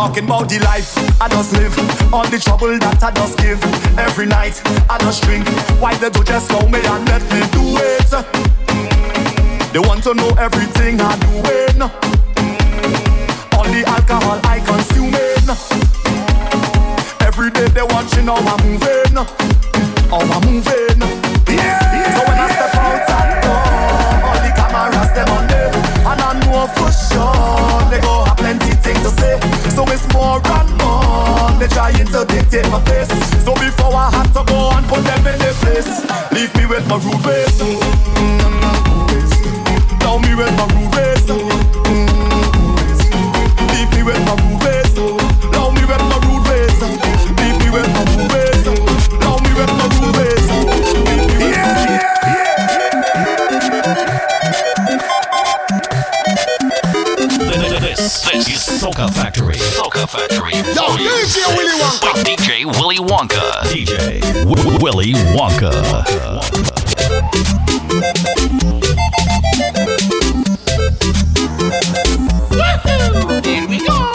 S22: Talking about the life I just live, all the trouble that I just give. Every night I just drink. Why they do just know me and let me do it? They want to know everything I do doing, All the alcohol I consume. Every day they watching how I'm moving,
S9: how I'm moving. begin to dictate my face. So before I had to go and put them in their place, leave me with my rubies. Tell me with my rubies.
S23: Yo, DJ Willy Wonka.
S1: DJ Willy Wonka. DJ w- Willy Wonka.
S24: Here we go.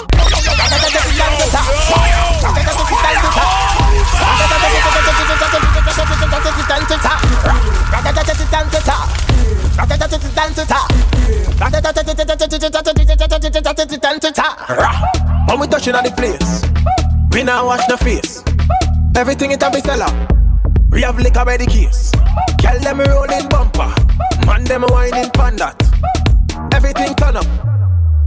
S24: Dance it up.
S5: When we touching on the place, we now wash the face. Everything it a be. We have liquor by the case. Girl them rolling bumper, man them wining pan that. Everything turn up,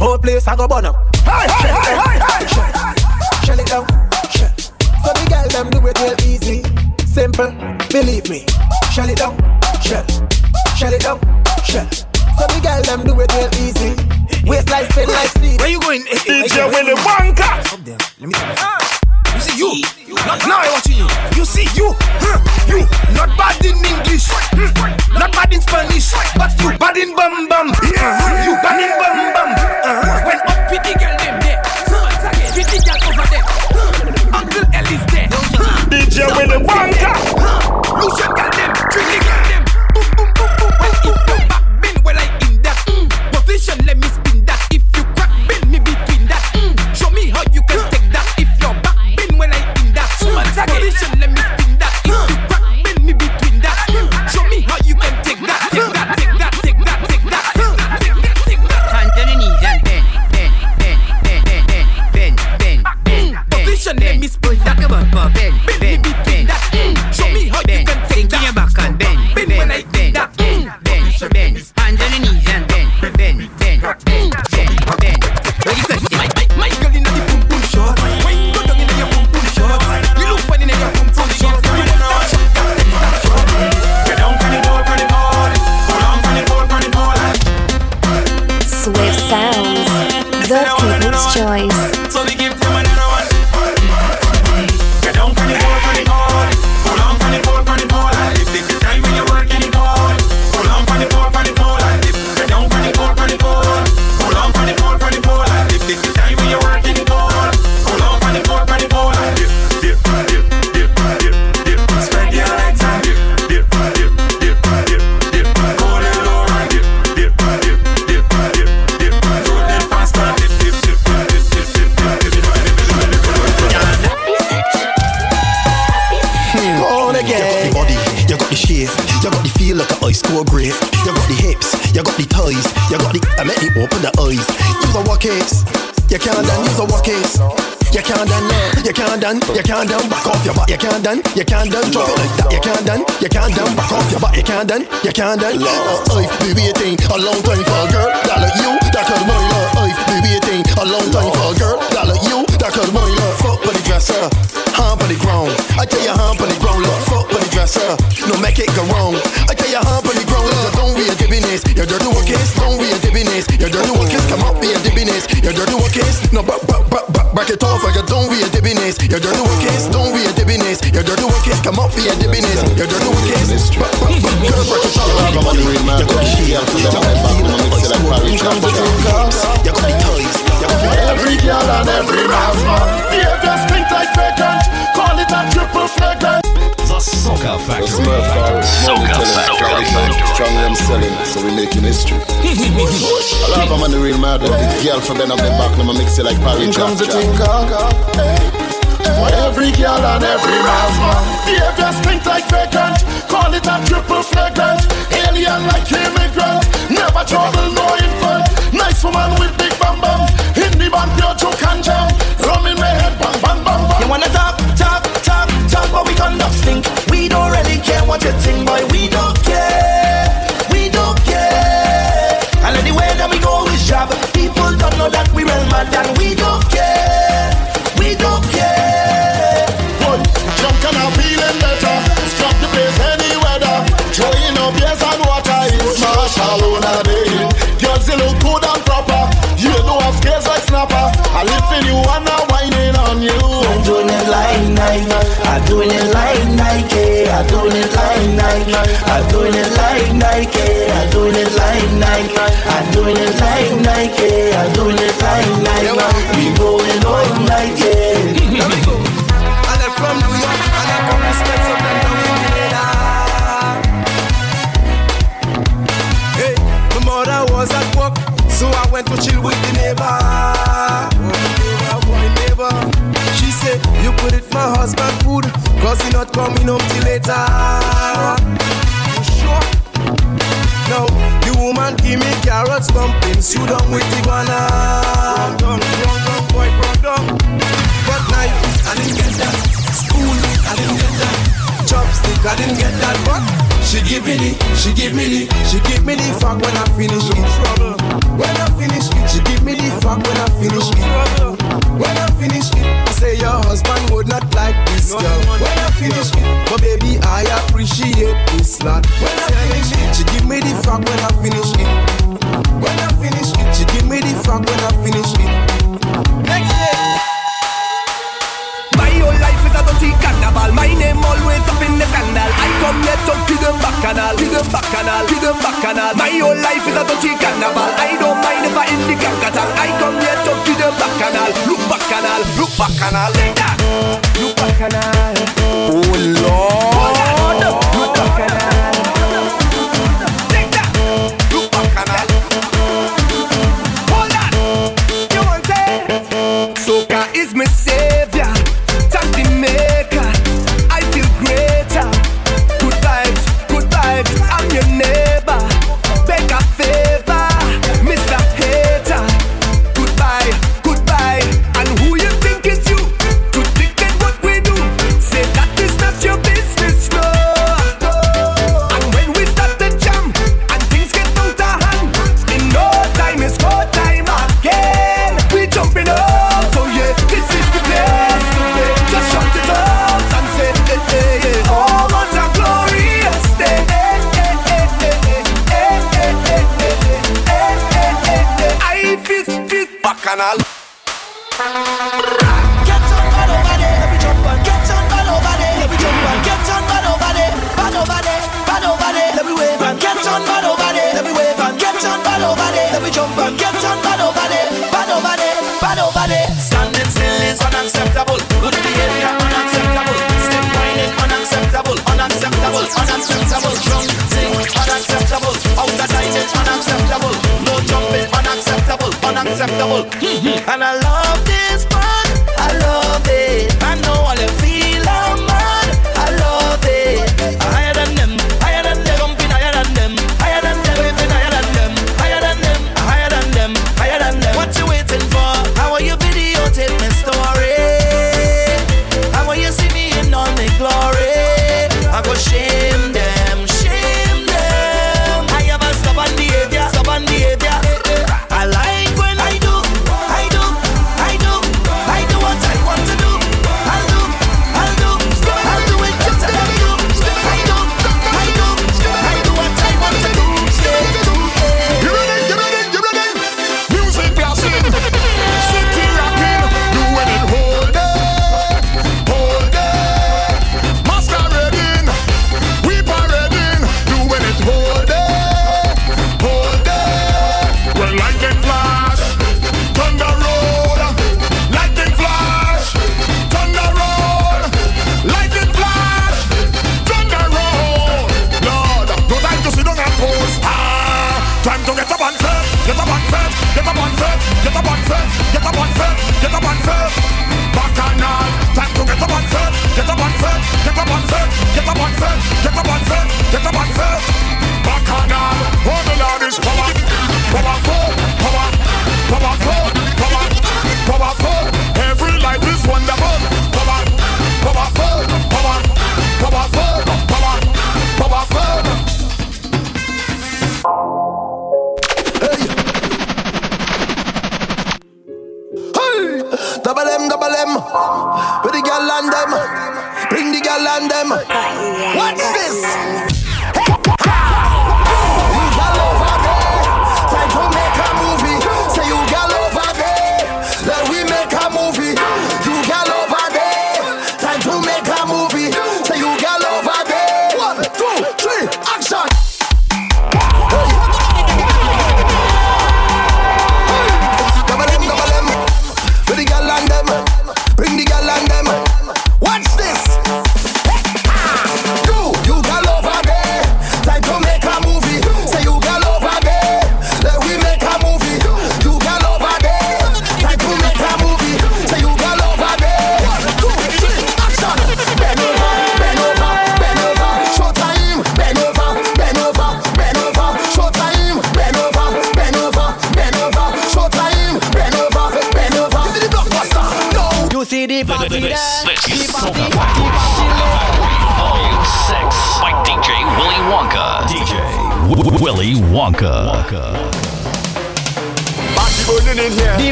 S5: whole place I go burn up. Hey, hey, hey, hey, hey, shell it down, shell. So the girl them do it real easy, simple. Believe me, shell it down. up
S25: a
S7: big can't die. Love.
S26: hard with the girl for bend up the back, now mix it like parry
S25: chop chop. For every girl and every man's man Behavior stink like vagrant Call it a triple flagrant Alien like immigrant Never trouble no infant. Nice woman with big bam bam. Hindi man pure joke and jam. Rum in my head bang bang bang bang
S27: You wanna talk, talk, talk, talk But we conduct stink. We don't really
S5: care what you
S3: think boy. hard and we don't care.
S28: We don't care. Boy, drunk and I'm feeling better. Stop the pace any weather. Throwing up beers and water is Marshall on day. Girls, you look good and proper. You know I've scares like snapper. I live in you and I'm wining on you. I'm doing it like Nike. I'm doing it like Nike. I doing it like Nike. I
S5: doing it like Nike. I doing it
S29: like Nike. I
S3: doing it like Nike. I doing it like
S30: Nike. We going all
S3: night, yeah.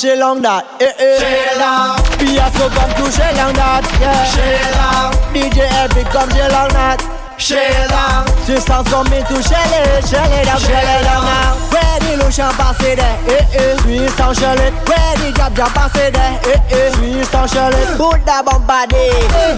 S3: she
S29: long that. Eh, eh. She. Fiasco come to she long that. Yeah. She long. DJ Epic come, she long that. She long. Substance come into Shelly, Shelly down, Shelly down now. Where the lotion it there, eh eh. Sweet on Shelly. Where the jab jab pass it there, eh eh. Sweet on Shelly. Put that bump body,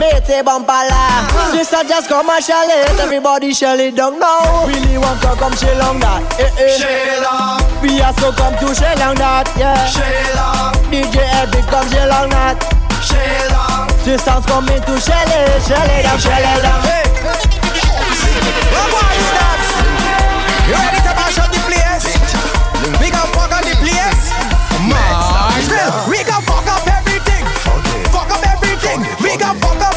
S29: mete bump la. Sweet on just come and Shelly. Everybody Shelly down now. Really want to come, she long that, eh eh. She. We are so come to Shelang that, yeah. Shelang DJ Epic come Shelang that Shelang Ce sounds coming to Shelly, Shelly down, Shelly down Hey, come on, steps
S3: You ready to mash up the place? We can fuck up the place? Man, we can fuck up everything. Fuck up everything. We can fuck up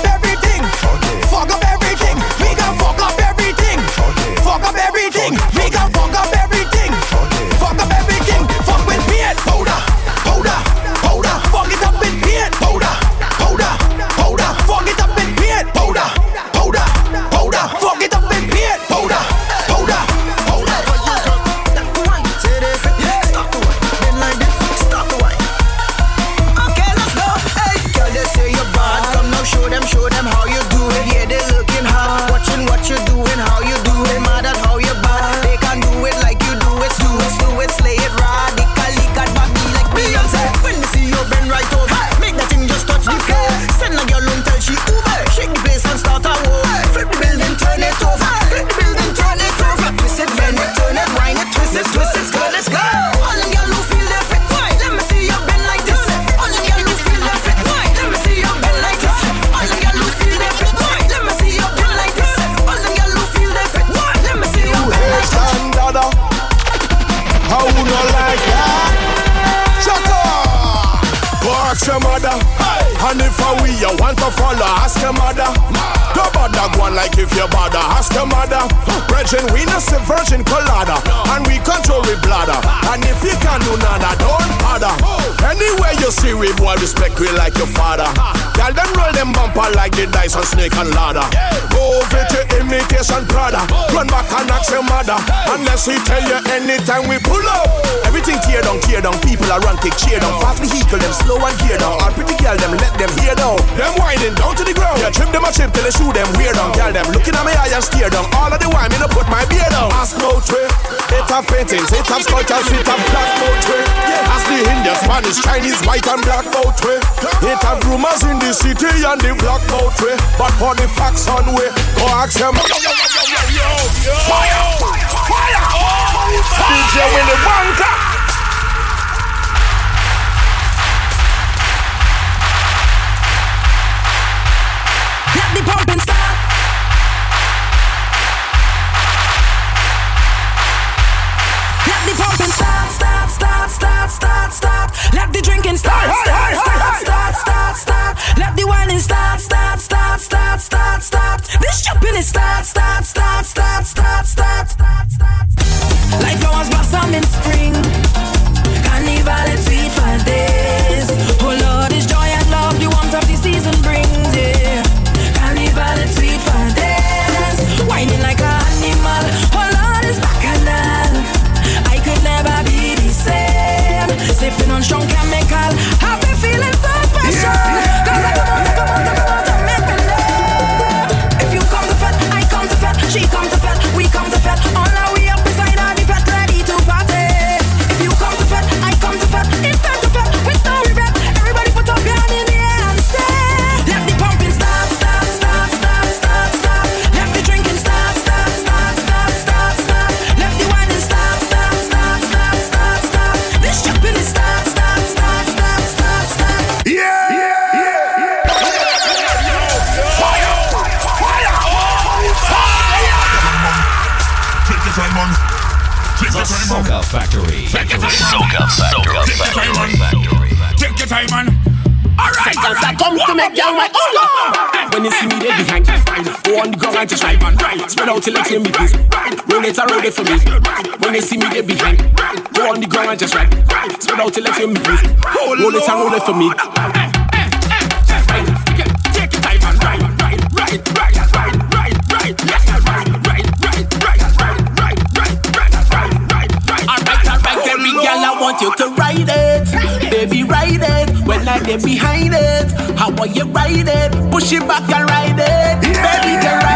S8: color, ask your mother one like if you bother. Ask your mother. Virgin, we not say virgin colada, And we control we bladder. And if you can do nada, don't bother. Anywhere you see we boy, respect we like your father. Tell them roll them bumper like the dice on snake and ladder. Go it to imitation brother. Run back and ask your mother. Unless we tell you anytime we pull up. Everything tear down, tear down. People are run, take cheer down. Fast vehicle, them slow and gear down. All pretty girl, them let them hear down. Them winding down to the ground. Yeah, trim them a chip till they shoot them weird down. Girl them looking at me eye and steer down. All of the wine me no put my beard down. Ask no trick. It have paintings, it have sculptures, it have black poetry. As the Indian, Spanish, Chinese, white and black poetry. It have rumors in the city and the black poetry. But for the facts on way, go ask them. Fire! Fire! DJ Willy Wonka!
S31: Let the pumping start. Let the drinking start. Let the wining. This jumping is. Like flowers blossom in spring, sweet for. Oh Lord, joy and love the warmth of the season brings. Yeah, for Positive and unstrong chemical. Happy feeling so
S32: Take your time,
S1: Soca. Factory.
S32: Take your time, man. Take your time, man. Alright,
S4: Seconds I come to make y'all my Lord. When you see me there behind you, go on the ground and just ride, man. Spread out till like me please. Roll it and roll it for me. When you see me there behind, go on the ground and just ride. Spread out till like me please. Roll it and roll it for me. Take your time and ride, ride, ride, want you to ride it, baby ride it. When I get behind it, how are you ride it? Push it back and ride it, baby can ride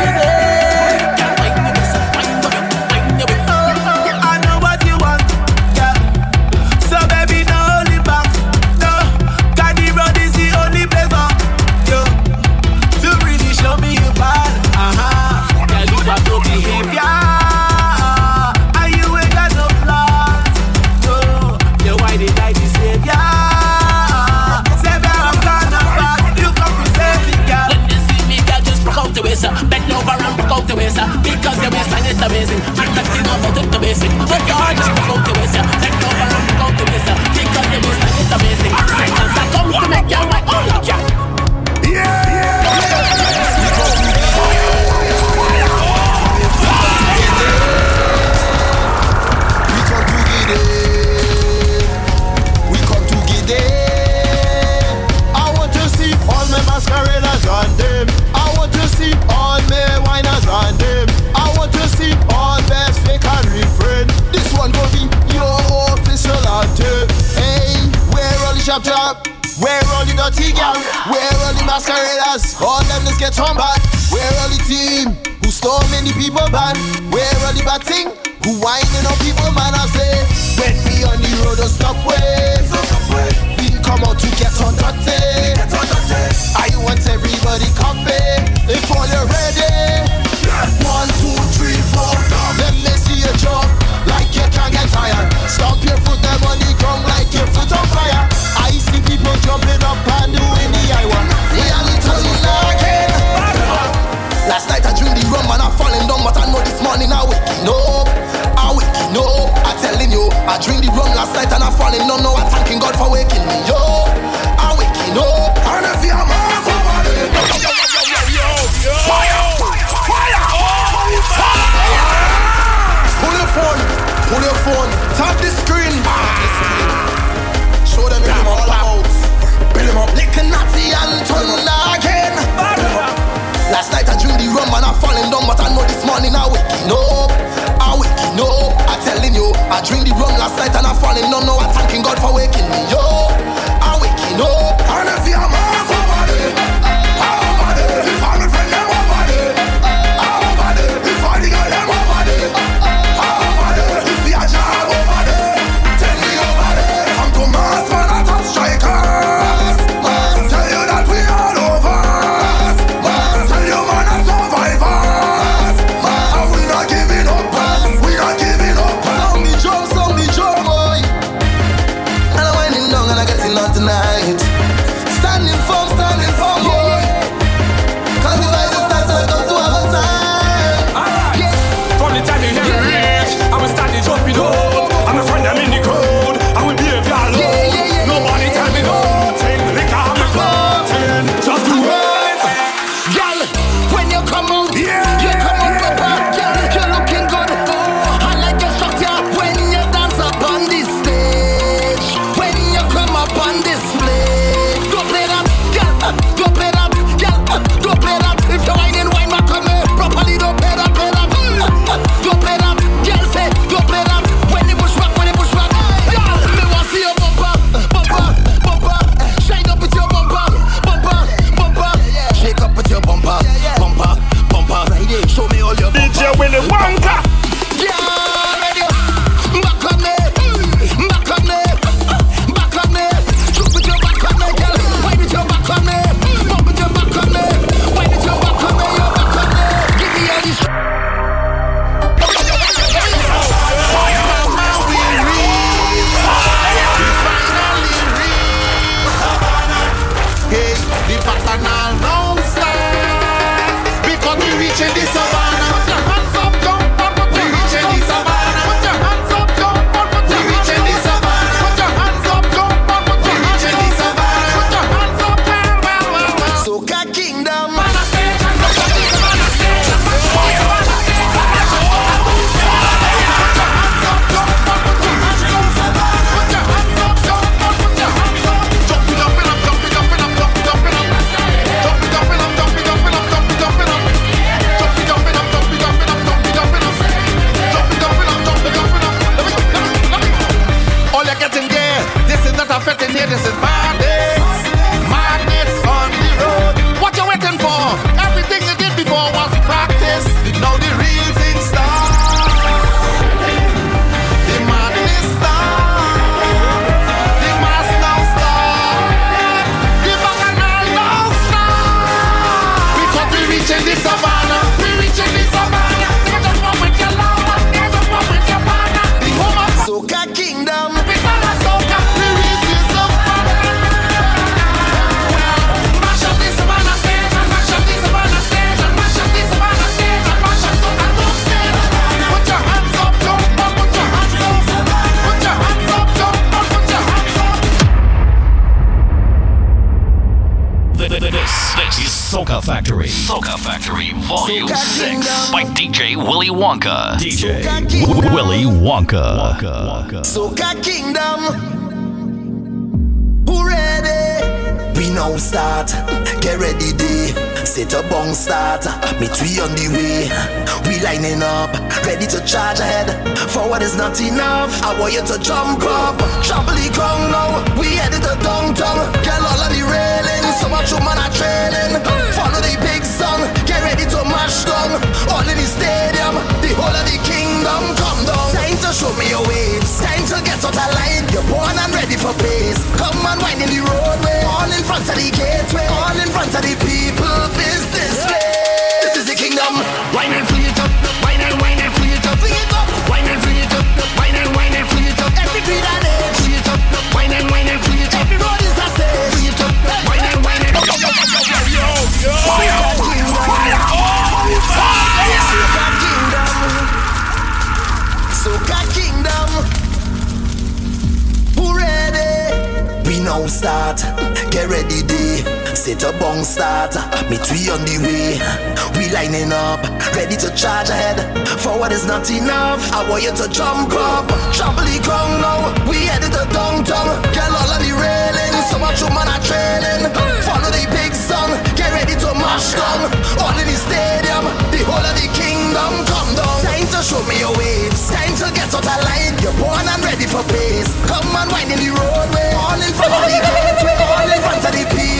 S7: charge ahead. Forward is not enough. I want you to jump up. Trample the ground now. We headed to downtown. Get all of the railing. So much human are trailing. Follow the big song. Get ready to mash down. All in the stadium. The whole of the kingdom come down. Time to show me your waves. Time to get out of line. You're born and ready for pace. Come on, wind in the roadway. All in front of the gateway. All in front of the people.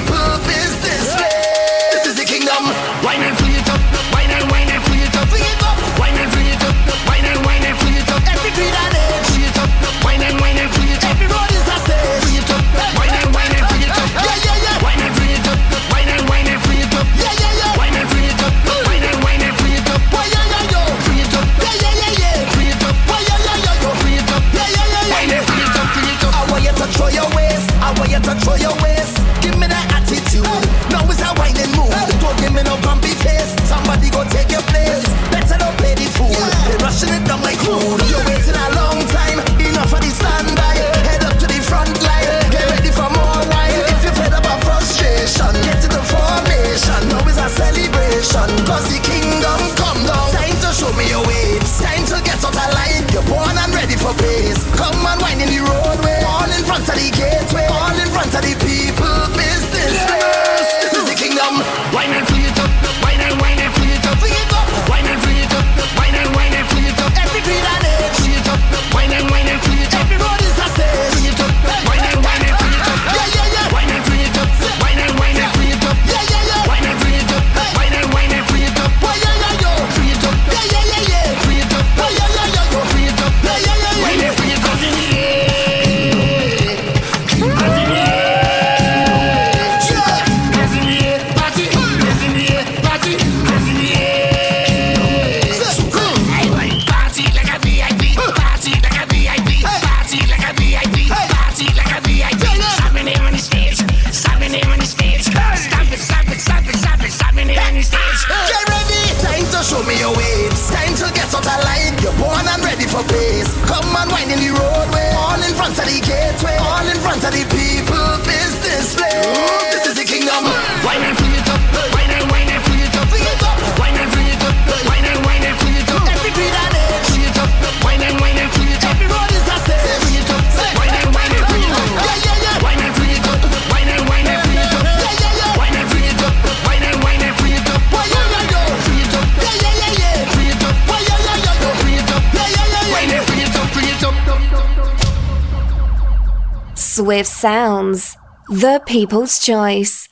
S2: Alternative Sounds, the people's choice.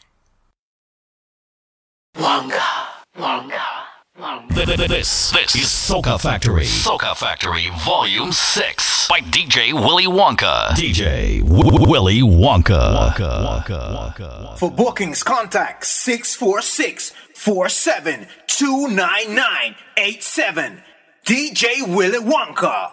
S2: Wonka, Wonka, Wonka.
S1: This, this is Soca Factory. Soca Factory Volume 6 by DJ Willy Wonka. DJ w- Willy Wonka. Wonka, Wonka, Wonka.
S33: For bookings, contact 646 47 299 87. DJ Willy Wonka.